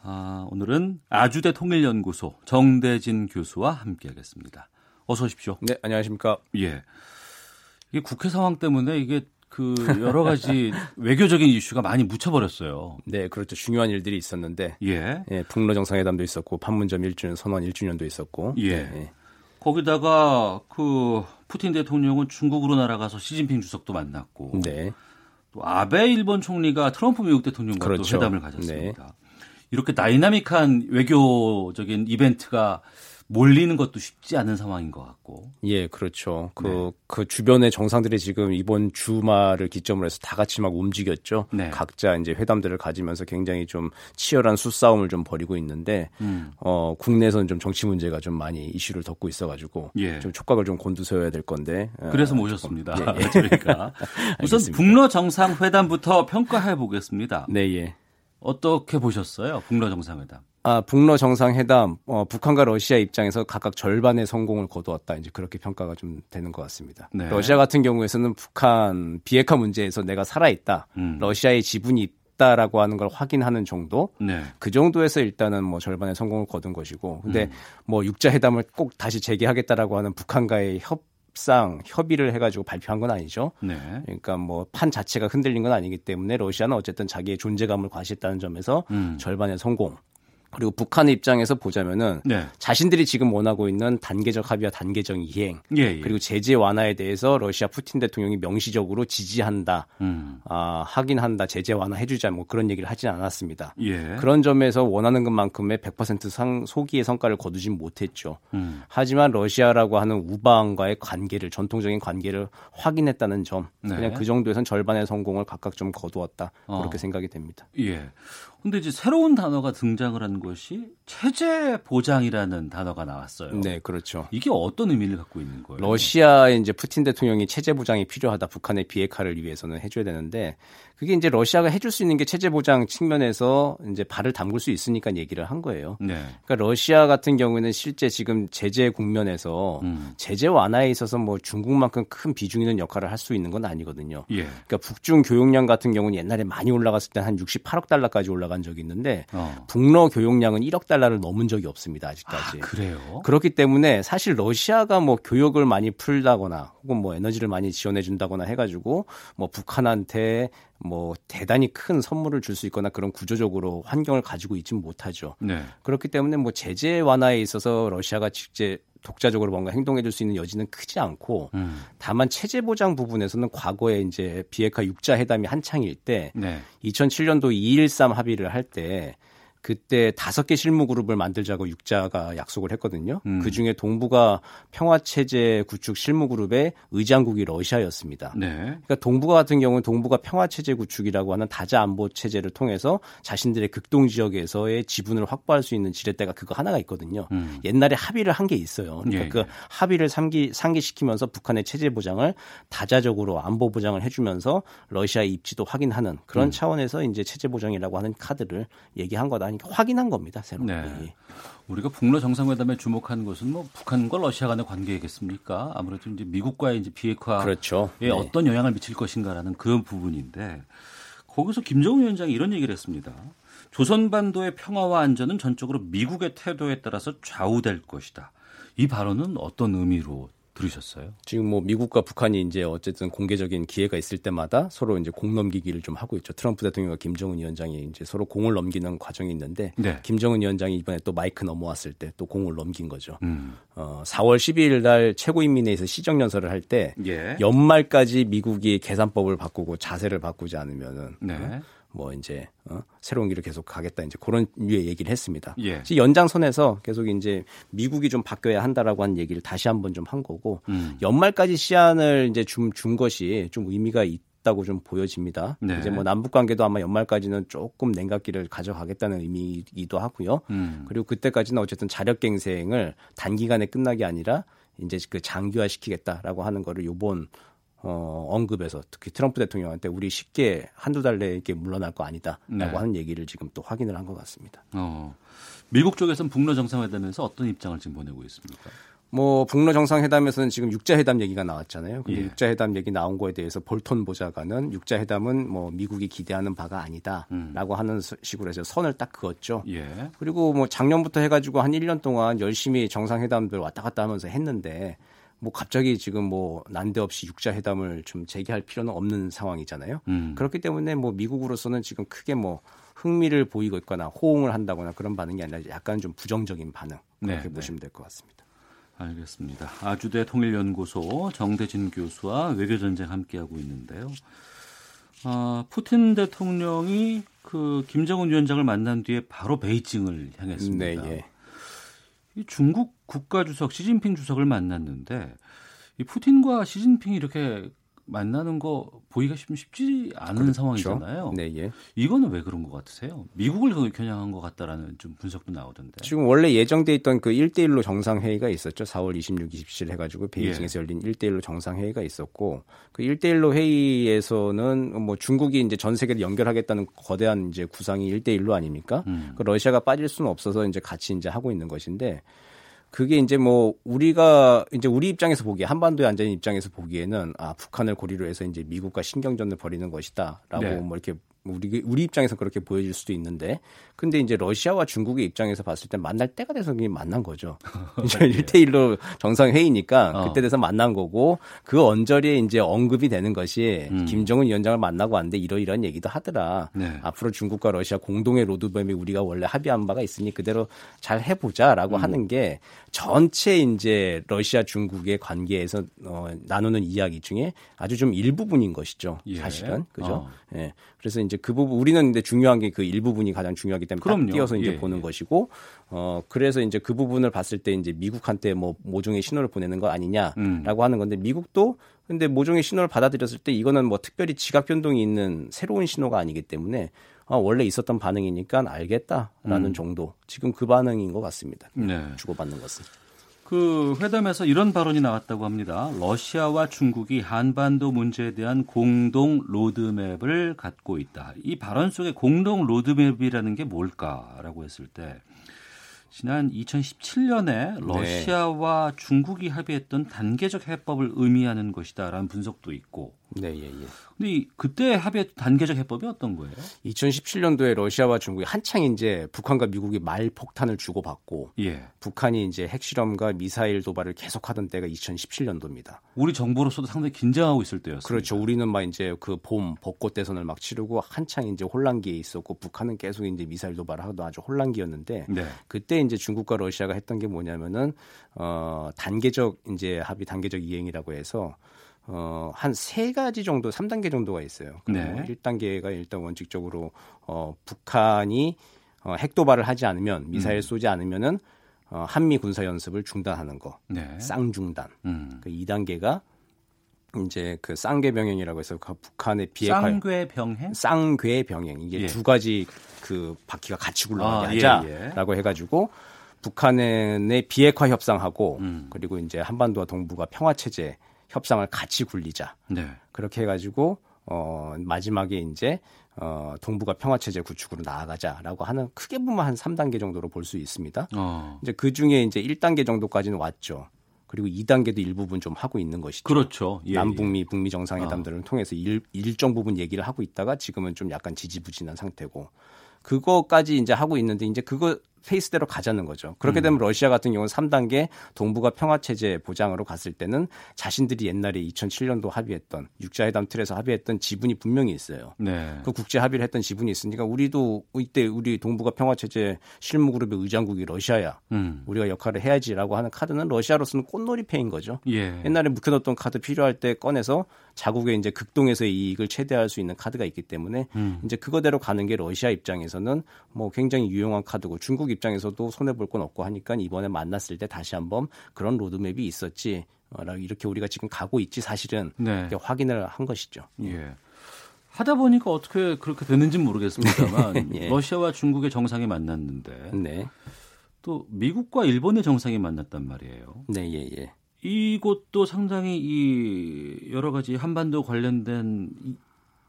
아, 오늘은 아주대 통일연구소 정대진 교수와 함께하겠습니다. 어서 오십시오. 네, 안녕하십니까. 예. 이게 국회 상황 때문에 이게 그 여러 가지 *laughs* 외교적인 이슈가 많이 묻혀버렸어요. 네, 그렇죠. 중요한 일들이 있었는데, 예, 예 북러 정상회담도 있었고 판문점 1주년 선언 1주년도 있었고, 예. 네. 거기다가 그 푸틴 대통령은 중국으로 날아가서 시진핑 주석도 만났고, 네. 또 아베 일본 총리가 트럼프 미국 대통령과 그렇죠. 또 회담을 가졌습니다. 네. 이렇게 다이나믹한 외교적인 이벤트가 몰리는 것도 쉽지 않은 상황인 것 같고. 예, 그렇죠. 그, 네. 그 주변의 정상들이 지금 이번 주말을 기점으로 해서 다 같이 막 움직였죠. 네. 각자 이제 회담들을 가지면서 굉장히 좀 치열한 수싸움을 좀 벌이고 있는데, 음. 어, 국내에서는 좀 정치 문제가 좀 많이 이슈를 덮고 있어가지고, 예. 좀 촉각을 좀 곤두세워야 될 건데. 어, 그래서 어, 모셨습니다. 예, 예. *laughs* 그러니까. *laughs* 우선 북러 정상회담부터 평가해 보겠습니다. 네, 예. 어떻게 보셨어요? 북러 정상회담. 아, 북러 정상회담, 어, 북한과 러시아 입장에서 각각 절반의 성공을 거두었다. 이제 그렇게 평가가 좀 되는 것 같습니다. 네. 러시아 같은 경우에서는 북한 비핵화 문제에서 내가 살아있다. 음. 러시아의 지분이 있다라고 하는 걸 확인하는 정도. 네. 그 정도에서 일단은 뭐 절반의 성공을 거둔 것이고. 근데 음. 뭐 육자 회담을 꼭 다시 재개하겠다라고 하는 북한과의 협상 협의를 해가지고 발표한 건 아니죠. 네. 그러니까 뭐 판 자체가 흔들린 건 아니기 때문에 러시아는 어쨌든 자기의 존재감을 과시했다는 점에서 음. 절반의 성공. 그리고 북한의 입장에서 보자면은 네. 자신들이 지금 원하고 있는 단계적 합의와 단계적 이행 예, 예. 그리고 제재 완화에 대해서 러시아 푸틴 대통령이 명시적으로 지지한다, 음. 아, 확인한다, 제재 완화 해주자 뭐 그런 얘기를 하진 않았습니다. 예. 그런 점에서 원하는 것만큼의 100% 상, 소기의 성과를 거두진 못했죠. 음. 하지만 러시아라고 하는 우방과의 관계를 전통적인 관계를 확인했다는 점, 네. 그냥 그 정도에선 절반의 성공을 각각 좀 거두었다 어. 그렇게 생각이 됩니다. 예. 근데 이제 새로운 단어가 등장을 한 것이 체제 보장이라는 단어가 나왔어요. 네, 그렇죠. 이게 어떤 의미를 갖고 있는 거예요? 러시아의 이제 푸틴 대통령이 체제 보장이 필요하다. 북한의 비핵화를 위해서는 해줘야 되는데 그게 이제 러시아가 해줄 수 있는 게 체제 보장 측면에서 이제 발을 담글 수 있으니까 얘기를 한 거예요. 네. 그러니까 러시아 같은 경우에는 실제 지금 제재 국면에서 음. 제재 완화에 있어서 뭐 중국만큼 큰 비중 있는 역할을 할 수 있는 건 아니거든요. 예. 그러니까 북중 교역량 같은 경우는 옛날에 많이 올라갔을 때 한 68억 달러까지 올라간 적이 있는데 어. 북러 교역량은 1억 달러를 넘은 적이 없습니다 아직까지. 아, 그래요? 그렇기 때문에 사실 러시아가 뭐 교역을 많이 풀다거나 혹은 뭐 에너지를 많이 지원해 준다거나 해가지고 뭐 북한한테 뭐 대단히 큰 선물을 줄 수 있거나 그런 구조적으로 환경을 가지고 있지는 못하죠. 네. 그렇기 때문에 뭐 제재 완화에 있어서 러시아가 직접 독자적으로 뭔가 행동해 줄 수 있는 여지는 크지 않고 음. 다만 체제 보장 부분에서는 과거에 이제 비핵화 육자 회담이 한창일 때 네. 2007년도 213 합의를 할때 그때 다섯 개 실무 그룹을 만들자고 육자가 약속을 했거든요. 음. 그 중에 동북아 평화 체제 구축 실무 그룹의 의장국이 러시아였습니다. 네. 그러니까 동북아 같은 경우는 동북아 평화 체제 구축이라고 하는 다자 안보 체제를 통해서 자신들의 극동 지역에서의 지분을 확보할 수 있는 지렛대가 그거 하나가 있거든요. 음. 옛날에 합의를 한 게 있어요. 그러니까 예, 그 예. 합의를 상기 상기시키면서 북한의 체제 보장을 다자적으로 안보 보장을 해주면서 러시아의 입지도 확인하는 그런 음. 차원에서 이제 체제 보장이라고 하는 카드를 얘기한 거다. 그러니까 확인한 겁니다. 새로. 네. 우리가 북러 정상회담에 주목한 것은 뭐 북한과 러시아 간의 관계겠습니까? 아무래도 이제 미국과의 이제 비핵화에 그렇죠. 네. 어떤 영향을 미칠 것인가라는 그 부분인데 거기서 김정은 위원장이 이런 얘기를 했습니다. 조선반도의 평화와 안전은 전적으로 미국의 태도에 따라서 좌우될 것이다. 이 발언은 어떤 의미로 들으셨어요? 지금 뭐 미국과 북한이 이제 어쨌든 공개적인 기회가 있을 때마다 서로 이제 공 넘기기를 좀 하고 있죠. 트럼프 대통령과 김정은 위원장이 이제 서로 공을 넘기는 과정이 있는데 네. 김정은 위원장이 이번에 또 마이크 넘어왔을 때 또 공을 넘긴 거죠. 음. 어, 4월 12일 날 최고인민회에서 시정 연설을 할때 예. 연말까지 미국이 계산법을 바꾸고 자세를 바꾸지 않으면은 네. 어? 뭐 이제 어? 새로운 길을 계속 가겠다 이제 그런 류의 얘기를 했습니다. 예. 연장선에서 계속 이제 미국이 좀 바뀌어야 한다라고 한 얘기를 다시 한번 좀 한 거고 음. 연말까지 시한을 이제 준, 준 것이 좀 의미가 있 다고 좀 보여집니다. 네. 이제 뭐 남북 관계도 아마 연말까지는 조금 냉각기를 가져가겠다는 의미이기도 하고요. 음. 그리고 그때까지는 어쨌든 자력갱생을 단기간에 끝나게 아니라 이제 그 장기화 시키겠다라고 하는 거를 요번 어, 언급에서 특히 트럼프 대통령한테 우리 쉽게 한두 달 내에 이렇게 물러날 거 아니다라고 네. 하는 얘기를 지금 또 확인을 한 것 같습니다. 어, 미국 쪽에서는 북러 정상회담에서 어떤 입장을 지금 보내고 있습니까? 뭐 북러 정상회담에서는 지금 육자회담 얘기가 나왔잖아요. 근데 예. 육자회담 얘기 나온 거에 대해서 볼턴 보좌관은 육자회담은 뭐 미국이 기대하는 바가 아니다라고 음. 하는 식으로 해서 선을 딱 그었죠. 예. 그리고 뭐 작년부터 해가지고 한 1년 동안 열심히 정상회담들 왔다 갔다 하면서 했는데 뭐 갑자기 지금 뭐 난데없이 육자 회담을 좀 재개할 필요는 없는 상황이잖아요. 음. 그렇기 때문에 뭐 미국으로서는 지금 크게 뭐 흥미를 보이고 있거나 호응을 한다거나 그런 반응이 아니라 약간 좀 부정적인 반응 그렇게 네, 보시면 될 것 같습니다. 알겠습니다. 아주대 통일연구소 정대진 교수와 외교전쟁 함께하고 있는데요. 아, 푸틴 대통령이 그 김정은 위원장을 만난 뒤에 바로 베이징을 향했습니다. 네, 예. 이 중국 국가 주석 시진핑 주석을 만났는데 이 푸틴과 시진핑이 이렇게 만나는 거 보기가 쉽지 않은 그렇죠. 상황이잖아요. 네, 예. 이거는 왜 그런 것 같으세요? 미국을 겨냥한 것 같다라는 좀 분석도 나오던데. 지금 원래 예정돼 있던 그 1대1로 정상회의가 있었죠. 4월 26, 27 해가지고 베이징에서 예. 열린 1대1로 정상회의가 있었고 그 1대1로 회의에서는 뭐 중국이 이제 전 세계를 연결하겠다는 거대한 이제 구상이 1대1로 아닙니까? 음. 그 러시아가 빠질 수는 없어서 이제 같이 이제 하고 있는 것인데 그게 이제 뭐 우리가 이제 우리 입장에서 보기에 한반도에 앉아 있는 입장에서 보기에는 아 북한을 고리로 해서 이제 미국과 신경전을 벌이는 것이다라고 네. 뭐 이렇게 우리 우리 입장에서 그렇게 보여질 수도 있는데 근데 이제 러시아와 중국의 입장에서 봤을 때 만날 때가 돼서 그냥 만난 거죠. *laughs* 이제 1대1로 정상 회의니까 어. 그때 돼서 만난 거고 그 언저리에 이제 언급이 되는 것이 음. 김정은 위원장을 만나고 왔는데 이러이러한 얘기도 하더라. 네. 앞으로 중국과 러시아 공동의 로드맵에 우리가 원래 합의한 바가 있으니 그대로 잘 해보자라고 음. 하는 게 전체 이제 러시아 중국의 관계에서 어, 나누는 이야기 중에 아주 좀 일부분인 것이죠. 예. 사실은 그죠. 어. 예. 그래서 이제 그 부분 우리는 근데 중요한 게 그 일부분이 가장 중요하기 때문에 그럼요. 딱 띄어서 이제 예, 보는 예. 것이고 어 그래서 이제 그 부분을 봤을 때 이제 미국한테 뭐 모종의 신호를 보내는 거 아니냐라고 음. 하는 건데 미국도 근데 모종의 신호를 받아들였을 때 이거는 뭐 특별히 지각 변동이 있는 새로운 신호가 아니기 때문에 아, 원래 있었던 반응이니까 알겠다라는 음. 정도. 지금 그 반응인 것 같습니다. 네. 주고받는 것은. 그 회담에서 이런 발언이 나왔다고 합니다. 러시아와 중국이 한반도 문제에 대한 공동 로드맵을 갖고 있다. 이 발언 속에 공동 로드맵이라는 게 뭘까라고 했을 때 지난 2017년에 러시아와 네. 중국이 합의했던 단계적 해법을 의미하는 것이다라는 분석도 있고 네, 예, 예. 근데 이, 그때 합의 단계적 해법이 어떤 거예요? 2017년도에 러시아와 중국이 한창 이제 북한과 미국이 말 폭탄을 주고받고 예. 북한이 이제 핵실험과 미사일 도발을 계속하던 때가 2017년도입니다. 우리 정부로서도 상당히 긴장하고 있을 때였어요. 그렇죠. 우리는 막 이제 그 봄 벚꽃 대선을 막 치르고 한창 이제 혼란기에 있었고 북한은 계속 이제 미사일 도발을 하던 아주 혼란기였는데 네. 그때 이제 중국과 러시아가 했던 게 뭐냐면은 어 단계적 이제 합의 단계적 이행이라고 해서 어, 한 세 가지 정도, 3단계 정도가 있어요. 네. 1단계가 일단 원칙적으로 어, 북한이 어, 핵도발을 하지 않으면 미사일 음. 쏘지 않으면은 어, 한미 군사 연습을 중단하는 거. 네. 쌍중단. 음. 그 2단계가 이제 그 쌍괴 병행이라고 해서 그 북한의 비핵화 쌍괴 병행 쌍괴 병행 이게 예. 두 가지 그 바퀴가 같이 굴러가게 아, 예, 하자라고 예, 예. 해가지고 북한의 비핵화 협상하고 음. 그리고 이제 한반도와 동북아 평화 체제 협상을 같이 굴리자. 네. 그렇게 해가지고 어 마지막에 이제 어 동북아 평화 체제 구축으로 나아가자라고 하는 크게 보면 한 3단계 정도로 볼 수 있습니다. 어. 이제 그 중에 이제 1단계 정도까지는 왔죠. 그리고 2단계도 일부분 좀 하고 있는 것이죠. 그렇죠. 예, 남북미 예. 북미 정상회담들을 어. 통해서 일, 일정 부분 얘기를 하고 있다가 지금은 좀 약간 지지부진한 상태고 그거까지 이제 하고 있는데 이제 그거 페이스대로 가자는 거죠. 그렇게 되면 음. 러시아 같은 경우는 3단계 동북아 평화 체제 보장으로 갔을 때는 자신들이 옛날에 2007년도 합의했던 육자회담 틀에서 합의했던 지분이 분명히 있어요. 네. 그 국제 합의를 했던 지분이 있으니까 우리도 이때 우리 동북아 평화 체제 실무 그룹의 의장국이 러시아야. 음. 우리가 역할을 해야지라고 하는 카드는 러시아로서는 꽃놀이패인 거죠. 예. 옛날에 묵혀뒀던 카드 필요할 때 꺼내서 자국의 이제 극동에서의 이익을 최대화할 수 있는 카드가 있기 때문에 음. 이제 그거대로 가는 게 러시아 입장에서는 뭐 굉장히 유용한 카드고 중국 입장에서도 손해 볼 건 없고 하니까 이번에 만났을 때 다시 한번 그런 로드맵이 있었지. 어, 이렇게 우리가 지금 가고 있지 사실은 네. 확인을 한 것이죠. 예. 하다 보니까 어떻게 그렇게 됐는지는 모르겠습니다만 *laughs* 예. 러시아와 중국의 정상이 만났는데 네. 또 미국과 일본의 정상이 만났단 말이에요. 네, 예, 예. 이곳도 상당히 이 여러 가지 한반도 관련된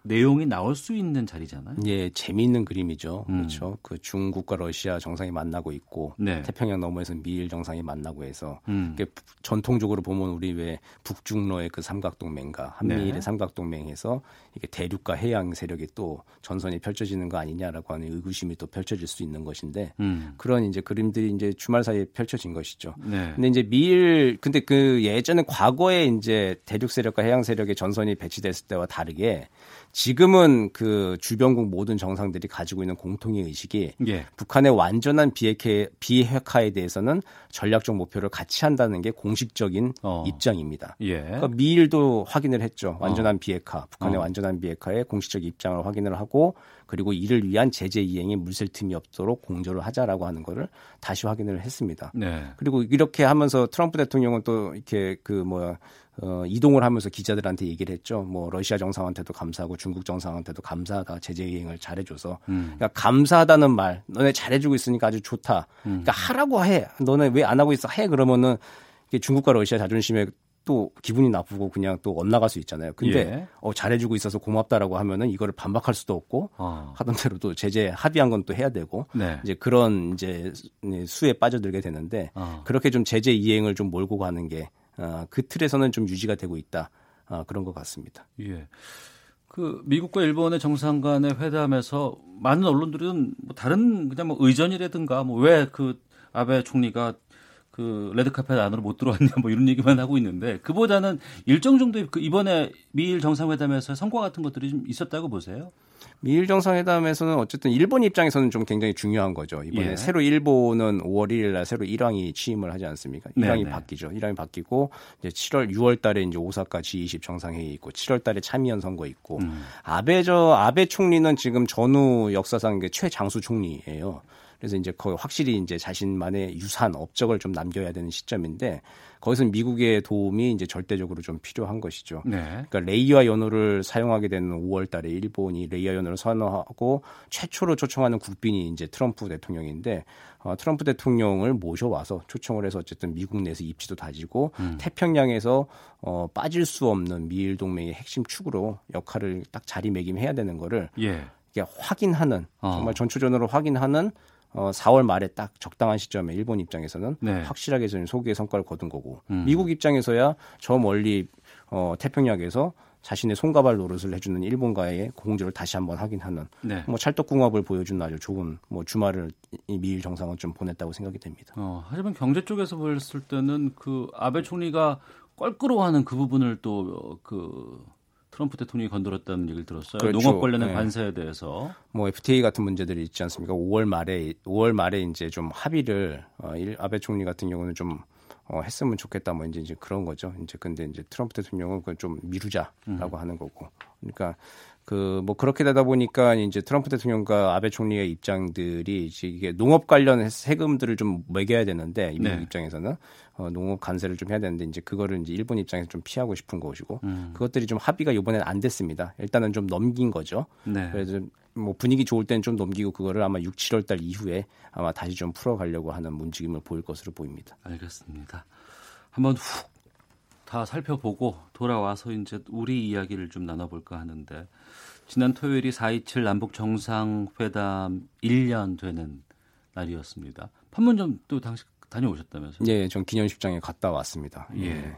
내용이 나올 수 있는 자리잖아요. 예, 재미있는 그림이죠. 음. 그렇죠. 그 중국과 러시아 정상이 만나고 있고 네. 태평양 너머에서 미일 정상이 만나고 해서 음. 전통적으로 보면 우리 왜 북중러의 그 삼각동맹과 한미일의 네. 삼각동맹에서 이게 대륙과 해양 세력이 또 전선이 펼쳐지는 거 아니냐라고 하는 의구심이 또 펼쳐질 수 있는 것인데 음. 그런 이제 그림들이 이제 주말 사이에 펼쳐진 것이죠. 네. 근데 이제 미일 근데 그 예전에 과거에 이제 대륙 세력과 해양 세력의 전선이 배치됐을 때와 다르게 지금은 그 주변국 모든 정상들이 가지고 있는 공통의 의식이 예. 북한의 완전한 비핵화, 비핵화에 대해서는 전략적 목표를 같이 한다는 게 공식적인 어. 입장입니다. 예. 그러니까 미일도 확인을 했죠. 완전한 어. 비핵화, 북한의 어. 완전한 비핵화의 공식적 입장을 확인을 하고 그리고 이를 위한 제재 이행에 물샐 틈이 없도록 공조를 하자라고 하는 거를 다시 확인을 했습니다. 네. 그리고 이렇게 하면서 트럼프 대통령은 또 이렇게 그 뭐야 어, 이동을 하면서 기자들한테 얘기를 했죠. 뭐 러시아 정상한테도 감사하고 중국 정상한테도 감사하다. 제재 이행을 잘해줘서. 음. 그러니까 감사하다는 말, 너네 잘해주고 있으니까 아주 좋다. 음. 그러니까 하라고 해. 너네 왜 안 하고 있어? 해 그러면은 중국과 러시아 자존심에 또 기분이 나쁘고 그냥 또 엇나갈 수 있잖아요. 근데 예. 어, 잘해주고 있어서 고맙다라고 하면은 이거를 반박할 수도 없고 어. 하던 대로 또 제재 합의한 건 또 해야 되고 네. 이제 그런 이제 수에 빠져들게 되는데 어. 그렇게 좀 제재 이행을 좀 몰고 가는 게 어, 그 틀에서는 좀 유지가 되고 있다 어, 그런 것 같습니다. 예. 그 미국과 일본의 정상 간의 회담에서 많은 언론들은 뭐 다른 그냥 뭐 의전이라든가 뭐 왜 그 아베 총리가 그 레드카펫 안으로 못 들어왔냐 뭐 이런 얘기만 하고 있는데 그보다는 일정 정도의 그 이번에 미일 정상회담에서 성과 같은 것들이 좀 있었다고 보세요? 미일 정상회담에서는 어쨌든 일본 입장에서는 좀 굉장히 중요한 거죠. 이번에 예. 새로 일본은 5월 1일 날 새로 일왕이 취임을 하지 않습니까? 일왕이 네네. 바뀌죠. 일왕이 바뀌고 이제 7월 6월 달에 이제 오사카 G20 정상회의 있고 7월 달에 참의원 선거 있고 음. 아베 저 아베 총리는 지금 전후 역사상 최장수 총리예요. 그래서 이제 거의 확실히 이제 자신만의 유산 업적을 좀 남겨야 되는 시점인데 거기서 미국의 도움이 이제 절대적으로 좀 필요한 것이죠. 네. 그러니까 레이와 연호를 사용하게 되는 5월 달에 일본이 레이와 연호를 선언하고 최초로 초청하는 국빈이 이제 트럼프 대통령인데 어, 트럼프 대통령을 모셔와서 초청을 해서 어쨌든 미국 내에서 입지도 다지고 음. 태평양에서 어, 빠질 수 없는 미일 동맹의 핵심 축으로 역할을 딱 자리매김해야 되는 거를 예. 이게 확인하는 어. 정말 전초전으로 확인하는 어, 4월 말에 딱 적당한 시점에 일본 입장에서는 네. 확실하게 저는 소기의 성과를 거둔 거고 음. 미국 입장에서야 저 멀리 어, 태평양에서 자신의 손가발 노릇을 해주는 일본과의 공조를 다시 한번 확인하는 네. 뭐 찰떡궁합을 보여준 아주 좋은 뭐 주말을 이 미일 정상은 좀 보냈다고 생각이 됩니다. 어, 하지만 경제 쪽에서 봤을 때는 그 아베 총리가 껄끄러워하는 그 부분을 또그 트럼프 대통령이 건드렸다는 얘기를 들었어요. 그렇죠. 농업 관련된 네. 관세에 대해서 뭐 FTA 같은 문제들이 있지 않습니까? 5월 말에 5월 말에 이제 좀 합의를 어, 아베 총리 같은 경우는 좀 어, 했으면 좋겠다 뭐 이제, 이제 그런 거죠. 이제 근데 이제 트럼프 대통령은 그걸 좀 미루자라고 음. 하는 거고. 그러니까 그 뭐 그렇게 되다 보니까 이제 트럼프 대통령과 아베 총리의 입장들이 이게 농업 관련 세금들을 좀 매겨야 되는데 미국 네. 입장에서는 어, 농업 관세를 좀 해야 되는데 이제 그거를 이제 일본 입장에서 좀 피하고 싶은 것이고 음. 그것들이 좀 합의가 이번에는 안 됐습니다. 일단은 좀 넘긴 거죠. 네. 그래서 뭐 분위기 좋을 때는 좀 넘기고 그거를 아마 6, 7월 달 이후에 아마 다시 좀 풀어가려고 하는 움직임을 보일 것으로 보입니다. 알겠습니다. 한번 훅 다 살펴보고 돌아와서 이제 우리 이야기를 좀 나눠볼까 하는데 지난 토요일이 4.27 남북 정상회담 1년 되는 날이었습니다. 판문점 또 당시 다녀오셨다면서요? 네, 전 기념식장에 갔다 왔습니다. 예. 예.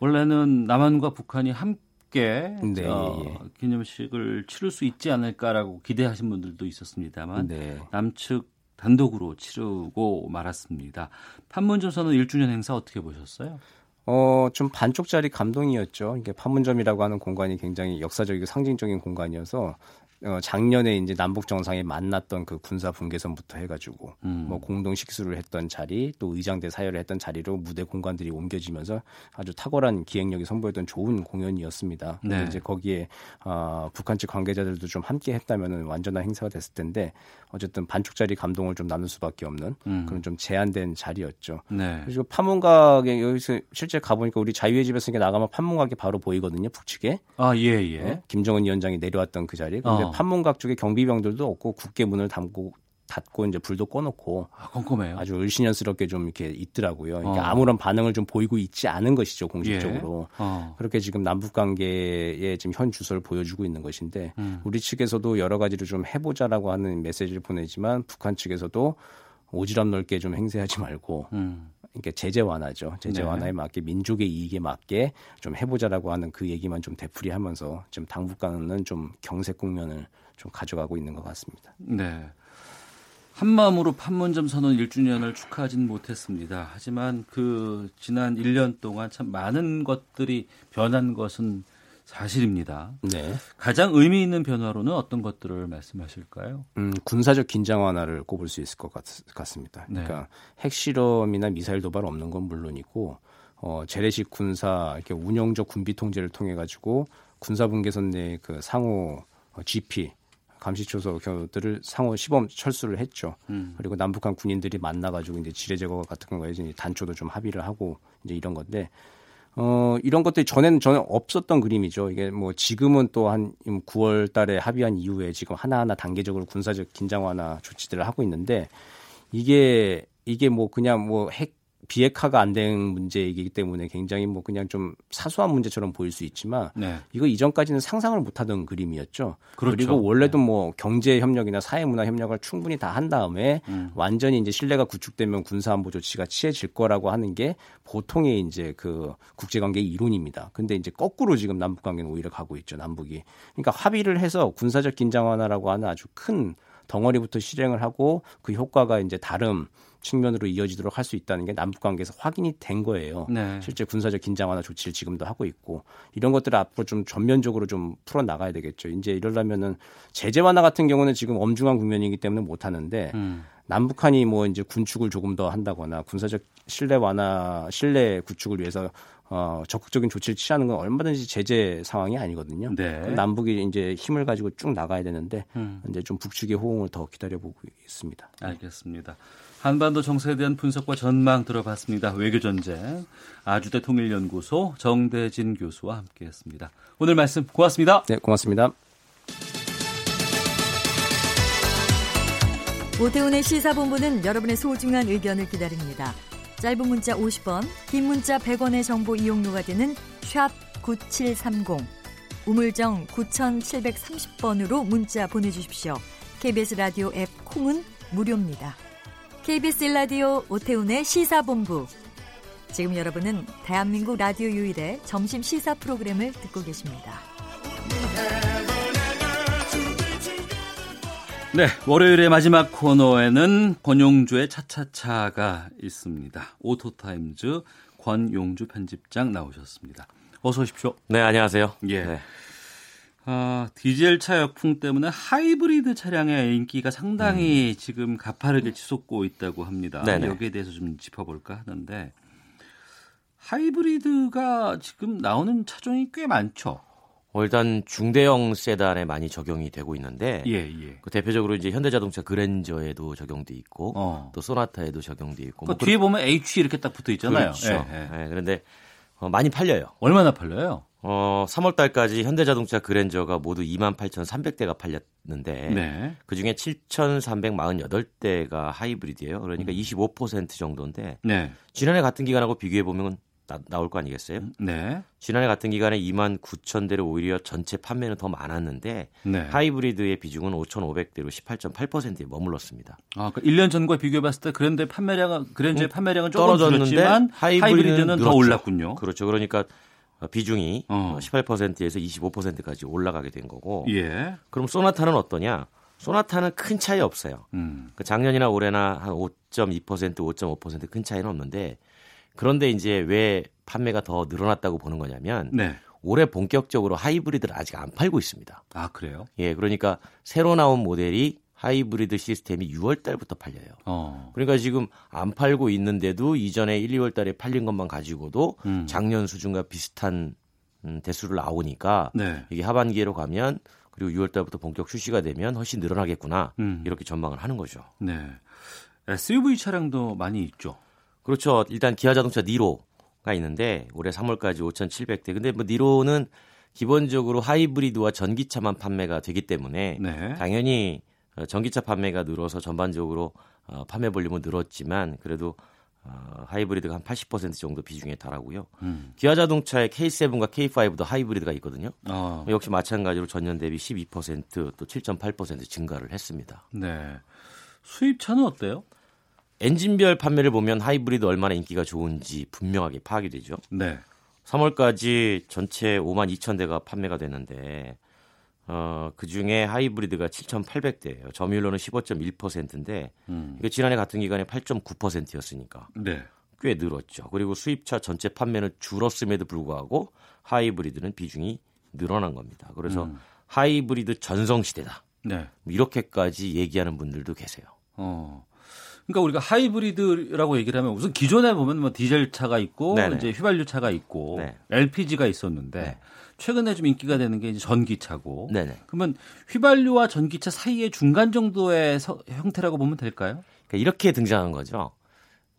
원래는 남한과 북한이 함께 네, 어, 예. 기념식을 치를 수 있지 않을까라고 기대하신 분들도 있었습니다만 네. 남측 단독으로 치르고 말았습니다. 판문점 선언 1주년 행사 어떻게 보셨어요? 어, 좀 반쪽짜리 감동이었죠. 이게 판문점이라고 하는 공간이 굉장히 역사적이고 상징적인 공간이어서 어, 작년에 이제 남북 정상에 만났던 그 군사 분계선부터 해가지고 음. 뭐 공동 식수를 했던 자리 또 의장대 사열을 했던 자리로 무대 공간들이 옮겨지면서 아주 탁월한 기획력이 선보였던 좋은 공연이었습니다. 네. 근데 이제 거기에 어, 북한 측 관계자들도 좀 함께 했다면은 완전한 행사가 됐을 텐데 어쨌든 반쪽짜리 감동을 좀 나눌 수밖에 없는 음. 그런 좀 제한된 자리였죠. 네. 그리고 판문각에 여기서 실제 가보니까 우리 자유의 집에서 나가면 판문각이 바로 보이거든요 북측에. 아 예예. 예. 네? 김정은 위원장이 내려왔던 그 자리. 근데 어. 판문각 쪽에 경비병들도 없고 국계 문을 담고 닫고 이제 불도 꺼놓고 아, 꼼꼼해요. 아주 을신연스럽게 좀 이렇게 있더라고요. 그러니까 어. 아무런 반응을 좀 보이고 있지 않은 것이죠 공식적으로. 예. 어. 그렇게 지금 남북 관계의 지금 현 주소를 보여주고 있는 것인데 음. 우리 측에서도 여러 가지를 좀 해보자라고 하는 메시지를 보내지만 북한 측에서도 오지랖 넓게 좀 행세하지 말고 음. 그러니까 제재 완화죠. 제재 네. 완화에 맞게 민족의 이익에 맞게 좀 해보자라고 하는 그 얘기만 좀 되풀이하면서 지금 당북 간은 좀 경색 국면을 좀 가져가고 있는 것 같습니다. 네. 한마음으로 판문점 선언 1주년을 축하하진 못했습니다. 하지만 그 지난 1년 동안 참 많은 것들이 변한 것은 사실입니다. 네. 가장 의미 있는 변화로는 어떤 것들을 말씀하실까요? 음, 군사적 긴장 완화를 꼽을 수 있을 것 같, 습니다 네. 그러니까 핵실험이나 미사일 도발 없는 건 물론이고 어, 재래식 군사 이렇게 운영적 군비 통제를 통해 가지고 군사 분계선 내 그 상호 어, GP 감시초소들을 상호 시범 철수를 했죠. 음. 그리고 남북한 군인들이 만나가지고 이제 지뢰 제거 같은 거에 이제 단초도 좀 합의를 하고 이제 이런 건데 어, 이런 것들이 전에는 전혀 없었던 그림이죠. 이게 뭐 지금은 또 한 9월 달에 합의한 이후에 지금 하나하나 단계적으로 군사적 긴장 완화 조치들을 하고 있는데 이게 이게 뭐 그냥 뭐 핵 비핵화가 안 된 문제이기 때문에 굉장히 뭐 그냥 좀 사소한 문제처럼 보일 수 있지만 네. 이거 이전까지는 상상을 못하던 그림이었죠. 그렇죠. 그리고 원래도 네. 뭐 경제 협력이나 사회 문화 협력을 충분히 다 한 다음에 음. 완전히 이제 신뢰가 구축되면 군사 안보 조치가 취해질 거라고 하는 게 보통의 이제 그 국제 관계의 이론입니다. 근데 이제 거꾸로 지금 남북 관계는 오히려 가고 있죠. 남북이. 그러니까 합의를 해서 군사적 긴장 완화라고 하는 아주 큰 덩어리부터 실행을 하고 그 효과가 이제 다른 측면으로 이어지도록 할 수 있다는 게 남북 관계에서 확인이 된 거예요. 네. 실제 군사적 긴장 완화 조치를 지금도 하고 있고 이런 것들을 앞으로 좀 전면적으로 좀 풀어 나가야 되겠죠. 이제 이러려면은 제재 완화 같은 경우는 지금 엄중한 국면이기 때문에 못 하는데 음. 남북한이 뭐 이제 군축을 조금 더 한다거나 군사적 신뢰 완화, 신뢰 구축을 위해서 어, 적극적인 조치를 취하는 건 얼마든지 제재 상황이 아니거든요. 네. 남북이 이제 힘을 가지고 쭉 나가야 되는데 음. 이제 좀 북측의 호응을 더 기다려보고 있습니다. 알겠습니다. 한반도 정세에 대한 분석과 전망 들어봤습니다. 외교전쟁 아주대 통일연구소 정대진 교수와 함께했습니다. 오늘 말씀 고맙습니다. 네, 고맙습니다. 오태훈의 시사본부는 여러분의 소중한 의견을 기다립니다. 짧은 문자 50원, 긴 문자 100원의 정보 이용료가 되는 샵 9730, 우물정 9730번으로 문자 보내주십시오. KBS 라디오 앱 콩은 무료입니다. KBS 라디오 오태훈의 시사본부. 지금 여러분은 대한민국 라디오 유일의 점심 시사 프로그램을 듣고 계십니다. 네, 월요일의 마지막 코너에는 권용주의 차차차가 있습니다. 오토타임즈 권용주 편집장 나오셨습니다. 어서 오십시오. 네, 안녕하세요. 예. 네. 아, 디젤 차 역풍 때문에 하이브리드 차량의 인기가 상당히 음. 지금 가파르게 치솟고 있다고 합니다. 네네. 여기에 대해서 좀 짚어볼까 하는데 하이브리드가 지금 나오는 차종이 꽤 많죠. 어, 일단 중대형 세단에 많이 적용이 되고 있는데 예, 예. 그 대표적으로 이제 현대자동차 그랜저에도 적용돼 있고 어. 또 소나타에도 적용돼 있고 그뭐 뒤에 보면 H 이렇게 딱 붙어 있잖아요. 그렇죠. 예, 예. 네, 그런데 어, 많이 팔려요. 얼마나 팔려요? 어, 3월 달까지 현대자동차 그랜저가 모두 28,300대가 팔렸는데 네. 그중에 7,348대가 하이브리드예요. 그러니까 음. 25% 정도인데 네. 지난해 같은 기간하고 비교해 보면 나, 올거 아니겠어요? 네. 지난해 같은 기간에 2만 9천 대로 오히려 전체 판매는 더 많았는데 네. 하이브리드의 비중은 5,500대로 18.8%에 머물렀습니다. 아, 그 1년 전과 비교해 봤을 때 그랜드 판매량은 그랜저의 음, 판매량은 조금 떨어졌는데 하이브리드는, 하이브리드는 더 올랐군요. 그렇죠. 그러니까 비중이 어. 18%에서 25%까지 올라가게 된 거고. 예. 그럼 소나타는 어떠냐? 소나타는 큰 차이 없어요. 음. 그 작년이나 올해나 한 5.2%, 5.5%큰 차이는 없는데 그런데 이제 왜 판매가 더 늘어났다고 보는 거냐면 네. 올해 본격적으로 하이브리드를 아직 안 팔고 있습니다. 아 그래요? 예, 그러니까 새로 나온 모델이 하이브리드 시스템이 6월 달부터 팔려요. 어. 그러니까 지금 안 팔고 있는데도 이전에 1, 2월 달에 팔린 것만 가지고도 음. 작년 수준과 비슷한 음, 대수를 나오니까 네. 이게 하반기로 가면 그리고 6월 달부터 본격 출시가 되면 훨씬 늘어나겠구나 음. 이렇게 전망을 하는 거죠. 네. SUV 차량도 많이 있죠. 그렇죠. 일단 기아 자동차 니로가 있는데 올해 3월까지 5,700대. 근데 뭐 니로는 기본적으로 하이브리드와 전기차만 판매가 되기 때문에 네. 당연히 어, 전기차 판매가 늘어서 전반적으로 어, 판매 볼륨은 늘었지만 그래도 어, 하이브리드가 한 80% 정도 비중에 달하고요. 음. 기아 자동차의 K7과 K5도 하이브리드가 있거든요. 어. 역시 마찬가지로 전년 대비 12%또 7.8% 증가를 했습니다. 네. 수입차는 어때요? 엔진별 판매를 보면 하이브리드 얼마나 인기가 좋은지 분명하게 파악이 되죠. 네. 3월까지 전체 5만 2천 대가 판매가 됐는데 어, 그 중에 하이브리드가 7,800대예요. 점유율로는 15.1%인데 음. 이거 지난해 같은 기간에 8.9%였으니까 네. 꽤 늘었죠. 그리고 수입차 전체 판매는 줄었음에도 불구하고 하이브리드는 비중이 늘어난 겁니다. 그래서 음. 하이브리드 전성 시대다. 네. 이렇게까지 얘기하는 분들도 계세요. 어. 그러니까 우리가 하이브리드라고 얘기를 하면 우선 기존에 보면 뭐 디젤 차가 있고 네네. 이제 휘발유 차가 있고 네. LPG가 있었는데 네. 최근에 좀 인기가 되는 게 이제 전기차고. 네네. 그러면 휘발유와 전기차 사이의 중간 정도의 서, 형태라고 보면 될까요? 그러니까 이렇게 등장한 거죠.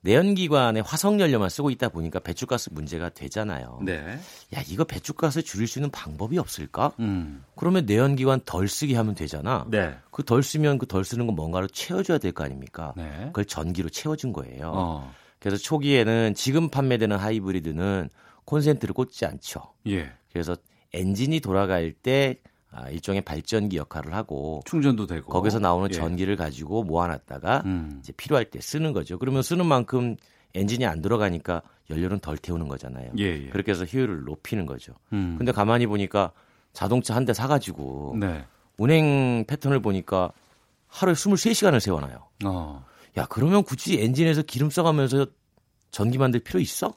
내연기관에 화석연료만 쓰고 있다 보니까 배출가스 문제가 되잖아요. 네. 야 이거 배출가스 줄일 수 있는 방법이 없을까? 음. 그러면 내연기관 덜 쓰게 하면 되잖아. 네. 그 덜 쓰면 그 덜 쓰는 건 뭔가로 채워줘야 될 거 아닙니까? 네. 그걸 전기로 채워준 거예요. 어. 그래서 초기에는 지금 판매되는 하이브리드는 콘센트를 꽂지 않죠. 예. 그래서 엔진이 돌아갈 때 아, 일종의 발전기 역할을 하고 충전도 되고 거기서 나오는 예. 전기를 가지고 모아놨다가 음. 이제 필요할 때 쓰는 거죠. 그러면 쓰는 만큼 엔진이 안 들어가니까 연료는 덜 태우는 거잖아요. 예, 예. 그렇게 해서 효율을 높이는 거죠. 음. 근데 가만히 보니까 자동차 한 대 사가지고 네. 운행 패턴을 보니까 하루에 23시간을 세워놔요. 어. 야 그러면 굳이 엔진에서 기름 써가면서 전기 만들 필요 있어?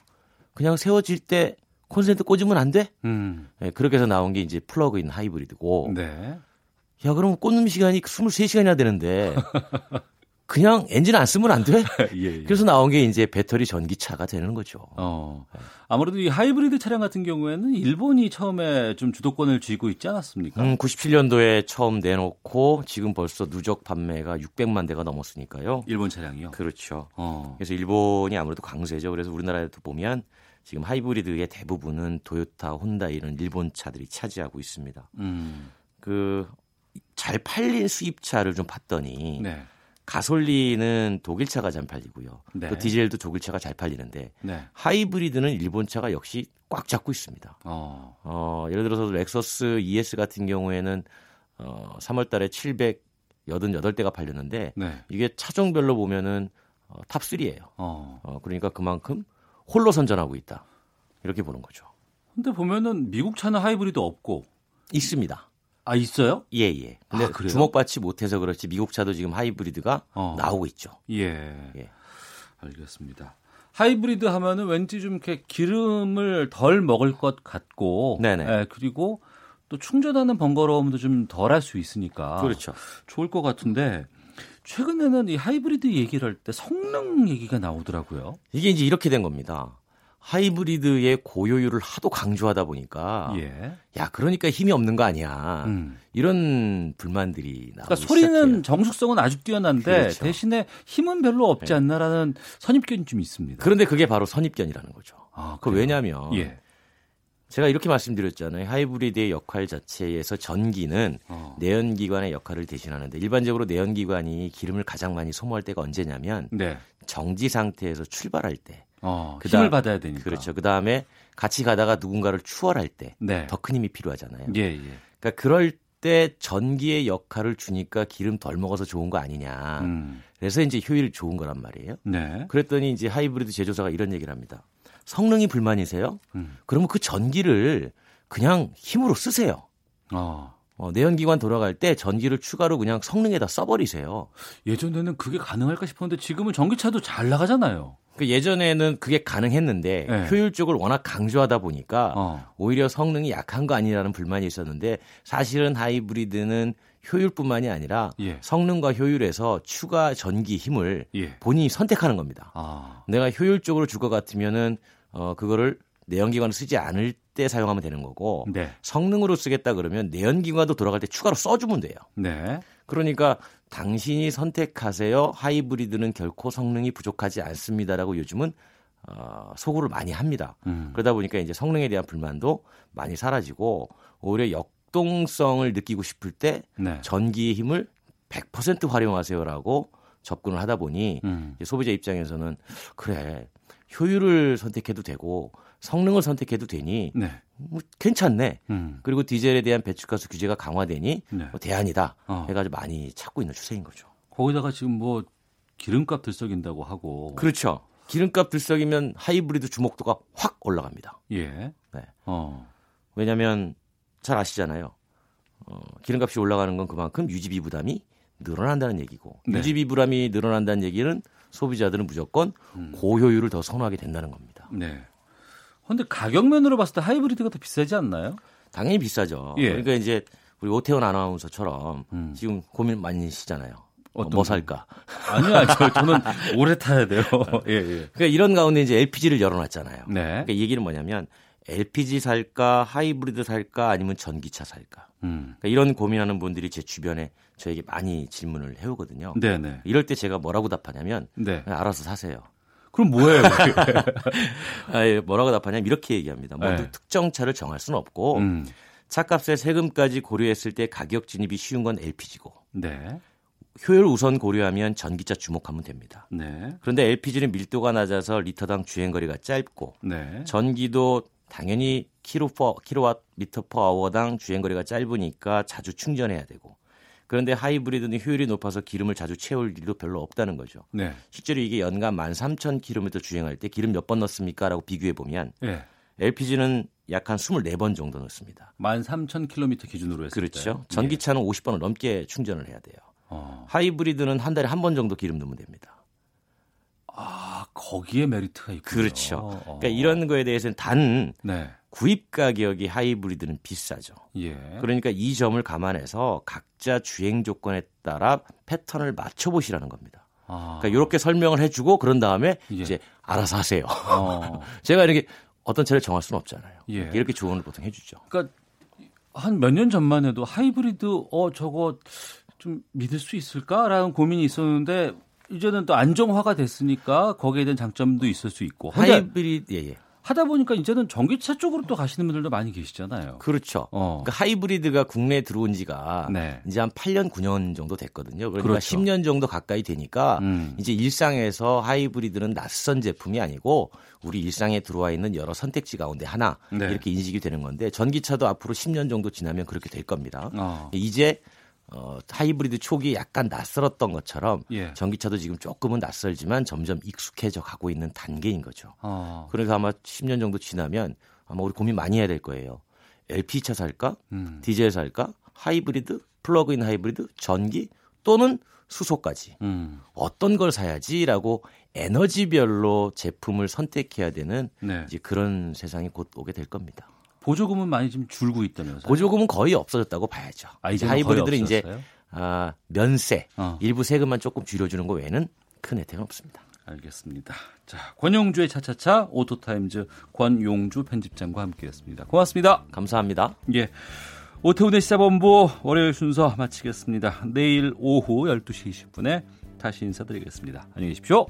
그냥 세워질 때 콘센트 꽂으면 안 돼? 음. 네, 그렇게 해서 나온 게 이제 플러그인 하이브리드고. 네. 야, 그럼 꽂는 시간이 23시간이나 되는데. *laughs* 그냥 엔진 안 쓰면 안 돼. *laughs* 예, 예. 그래서 나온 게 이제 배터리 전기차가 되는 거죠. 어. 아무래도 이 하이브리드 차량 같은 경우에는 일본이 처음에 좀 주도권을 쥐고 있지 않았습니까? 음, 97년도에 처음 내놓고 지금 벌써 누적 판매가 600만 대가 넘었으니까요. 일본 차량이요? 그렇죠. 어. 그래서 일본이 아무래도 강세죠. 그래서 우리나라에도 보면 지금 하이브리드의 대부분은 도요타, 혼다 이런 일본 차들이 차지하고 있습니다. 음. 그 잘 팔린 수입차를 좀 봤더니 네. 가솔린은 독일 차가 잘 팔리고요. 네. 또 디젤도 독일 차가 잘 팔리는데 네. 하이브리드는 일본 차가 역시 꽉 잡고 있습니다. 어. 어, 예를 들어서 렉서스 ES 같은 경우에는 어, 3월 달에 788대가 팔렸는데 네. 이게 차종별로 보면은 어, 탑 3예요. 어. 어, 그러니까 그만큼 홀로 선전하고 있다. 이렇게 보는 거죠. 근데 보면은 미국 차는 하이브리드 없고 있습니다. 아 있어요? 예, 예. 근데 아, 그래요? 주목받지 못해서 그렇지 미국 차도 지금 하이브리드가 어. 나오고 있죠. 예. 예. 알겠습니다. 하이브리드 하면은 왠지 좀 이렇게 기름을 덜 먹을 것 같고, 네네. 예, 그리고 또 충전하는 번거로움도 좀 덜 할 수 있으니까 그렇죠. 좋을 것 같은데 최근에는 이 하이브리드 얘기를 할 때 성능 얘기가 나오더라고요. 이게 이제 이렇게 된 겁니다. 하이브리드의 고효율을 하도 강조하다 보니까 예. 야 그러니까 힘이 없는 거 아니야 음. 이런 불만들이 나오기 그러니까 소리는 시작해요. 정숙성은 아주 뛰어난데 그렇죠. 대신에 힘은 별로 없지 않나라는 선입견이 좀 있습니다. 그런데 그게 바로 선입견이라는 거죠. 아, 그? 왜냐하면 예. 제가 이렇게 말씀드렸잖아요. 하이브리드의 역할 자체에서 전기는 어. 내연기관의 역할을 대신하는데 일반적으로 내연기관이 기름을 가장 많이 소모할 때가 언제냐면 네. 정지 상태에서 출발할 때. 어, 그다음- 힘을 받아야 되니까. 그렇죠. 그 다음에 같이 가다가 누군가를 추월할 때더 네. 큰 힘이 필요하잖아요. 예, 예. 그러니까 그럴 때 전기의 역할을 주니까 기름 덜 먹어서 좋은 거 아니냐. 음. 그래서 이제 효율이 좋은 거란 말이에요. 네. 그랬더니 이제 하이브리드 제조사가 이런 얘기를 합니다. 성능이 불만이세요? 음. 그러면 그 전기를 그냥 힘으로 쓰세요. 어. 어, 내연기관 돌아갈 때 전기를 추가로 그냥 성능에다 써버리세요. 예전에는 그게 가능할까 싶었는데 지금은 전기차도 잘 나가잖아요. 그 예전에는 그게 가능했는데 네. 효율적을 워낙 강조하다 보니까 어. 오히려 성능이 약한 거 아니라는 불만이 있었는데 사실은 하이브리드는 효율뿐만이 아니라 예. 성능과 효율에서 추가 전기 힘을 예. 본인이 선택하는 겁니다. 아. 내가 효율적으로 줄 것 같으면은 어 그거를 내연기관을 쓰지 않을 때 사용하면 되는 거고 네. 성능으로 쓰겠다 그러면 내연기관도 돌아갈 때 추가로 써주면 돼요. 네. 그러니까 당신이 선택하세요. 하이브리드는 결코 성능이 부족하지 않습니다라고 요즘은 어, 소구를 많이 합니다. 음. 그러다 보니까 이제 성능에 대한 불만도 많이 사라지고 오히려 역동성을 느끼고 싶을 때 네. 전기의 힘을 100% 활용하세요라고 접근을 하다 보니 음. 소비자 입장에서는 그래 효율을 선택해도 되고 성능을 선택해도 되니 네. 뭐 괜찮네. 음. 그리고 디젤에 대한 배출가스 규제가 강화되니 네. 뭐 대안이다 어. 해가지고 많이 찾고 있는 추세인 거죠. 거기다가 지금 뭐 기름값 들썩인다고 하고. 그렇죠. 기름값 들썩이면 하이브리드 주목도가 확 올라갑니다. 예. 네. 어. 왜냐하면 잘 아시잖아요. 어, 기름값이 올라가는 건 그만큼 유지비 부담이 늘어난다는 얘기고 네. 유지비 부담이 늘어난다는 얘기는 소비자들은 무조건 음. 고효율을 더 선호하게 된다는 겁니다. 네. 근데 가격면으로 봤을 때 하이브리드가 더 비싸지 않나요? 당연히 비싸죠. 예. 그러니까 이제 우리 오태원 아나운서처럼 음. 지금 고민 많이시잖아요. 어, 어떤 뭐 거? 살까? 아니요, 저, 저는 오래 타야 돼요. *laughs* 예, 예. 그러니까 이런 가운데 이제 LPG를 열어놨잖아요. 네. 그러니까 이 얘기는 뭐냐면 LPG 살까, 하이브리드 살까, 아니면 전기차 살까. 음. 그러니까 이런 고민하는 분들이 제 주변에 저에게 많이 질문을 해오거든요. 네네. 이럴 때 제가 뭐라고 답하냐면 네. 알아서 사세요. 그럼 뭐예요? 그게? *laughs* 아, 예, 뭐라고 답하냐면 이렇게 얘기합니다. 뭐 네. 특정 차를 정할 수는 없고 음. 차값에 세금까지 고려했을 때 가격 진입이 쉬운 건 LPG고 네. 효율 우선 고려하면 전기차 주목하면 됩니다. 네. 그런데 LPG는 밀도가 낮아서 리터당 주행 거리가 짧고 네. 전기도 당연히 킬로 per 킬로와트 미터 per hour당 주행 거리가 짧으니까 자주 충전해야 되고 그런데 하이브리드는 효율이 높아서 기름을 자주 채울 일도 별로 없다는 거죠. 네. 실제로 이게 연간 13,000km 주행할 때 기름 몇 번 넣습니까? 라고 비교해 보면 예. LPG는 약 한 24번 정도 넣습니다. 13,000km 기준으로 했을 때. 그렇죠. 전기차는 50번을 넘게 충전을 해야 돼요. 어. 하이브리드는 한 달에 한 번 정도 기름 넣으면 됩니다. 아, 거기에 메리트가 있군요. 그렇죠. 어. 그러니까 이런 거에 대해서는 단 네. 구입 가격이 하이브리드는 비싸죠. 예. 그러니까 이 점을 감안해서 각자 주행 조건에 따라 패턴을 맞춰 보시라는 겁니다. 아. 그러니까 이렇게 설명을 해주고 그런 다음에 예. 이제 알아서 하세요. 어. *laughs* 제가 이렇게 어떤 차를 정할 수는 없잖아요. 예. 이렇게 조언을 보통 해주죠. 그러니까 한 몇 년 전만 해도 하이브리드 어 저거 좀 믿을 수 있을까라는 고민이 있었는데 이제는 또 안정화가 됐으니까 거기에 대한 장점도 있을 수 있고 하이브리드 예, 예. 하다 보니까 이제는 전기차 쪽으로 또 가시는 분들도 많이 계시잖아요. 그렇죠. 어. 그러니까 하이브리드가 국내에 들어온 지가 네. 이제 한 8년, 9년 정도 됐거든요. 그러니까 그렇죠. 10년 정도 가까이 되니까 음. 이제 일상에서 하이브리드는 낯선 제품이 아니고 우리 일상에 들어와 있는 여러 선택지 가운데 하나 네. 이렇게 인식이 되는 건데 전기차도 앞으로 10년 정도 지나면 그렇게 될 겁니다. 어. 이제 어, 하이브리드 초기 약간 낯설었던 것처럼 예. 전기차도 지금 조금은 낯설지만 점점 익숙해져 가고 있는 단계인 거죠. 어. 그래서 아마 10년 정도 지나면 아마 우리 고민 많이 해야 될 거예요. LP차 살까? 음. 디젤 살까? 하이브리드? 플러그인 하이브리드? 전기? 또는 수소까지. 음. 어떤 걸 사야지라고 에너지별로 제품을 선택해야 되는 네. 이제 그런 세상이 곧 오게 될 겁니다. 보조금은 많이 좀 줄고 있다면서요? 보조금은 거의 없어졌다고 봐야죠. 아, 이제 하이브리드는 이제 아, 면세, 어. 일부 세금만 조금 줄여주는 거 외에는 큰 혜택은 없습니다. 알겠습니다. 자, 권용주의 차차차 오토타임즈 권용주 편집장과 함께했습니다. 고맙습니다. 감사합니다. 예. 오태훈의 시사본부 월요일 순서 마치겠습니다. 내일 오후 12시 20분에 다시 인사드리겠습니다. 안녕히 계십시오.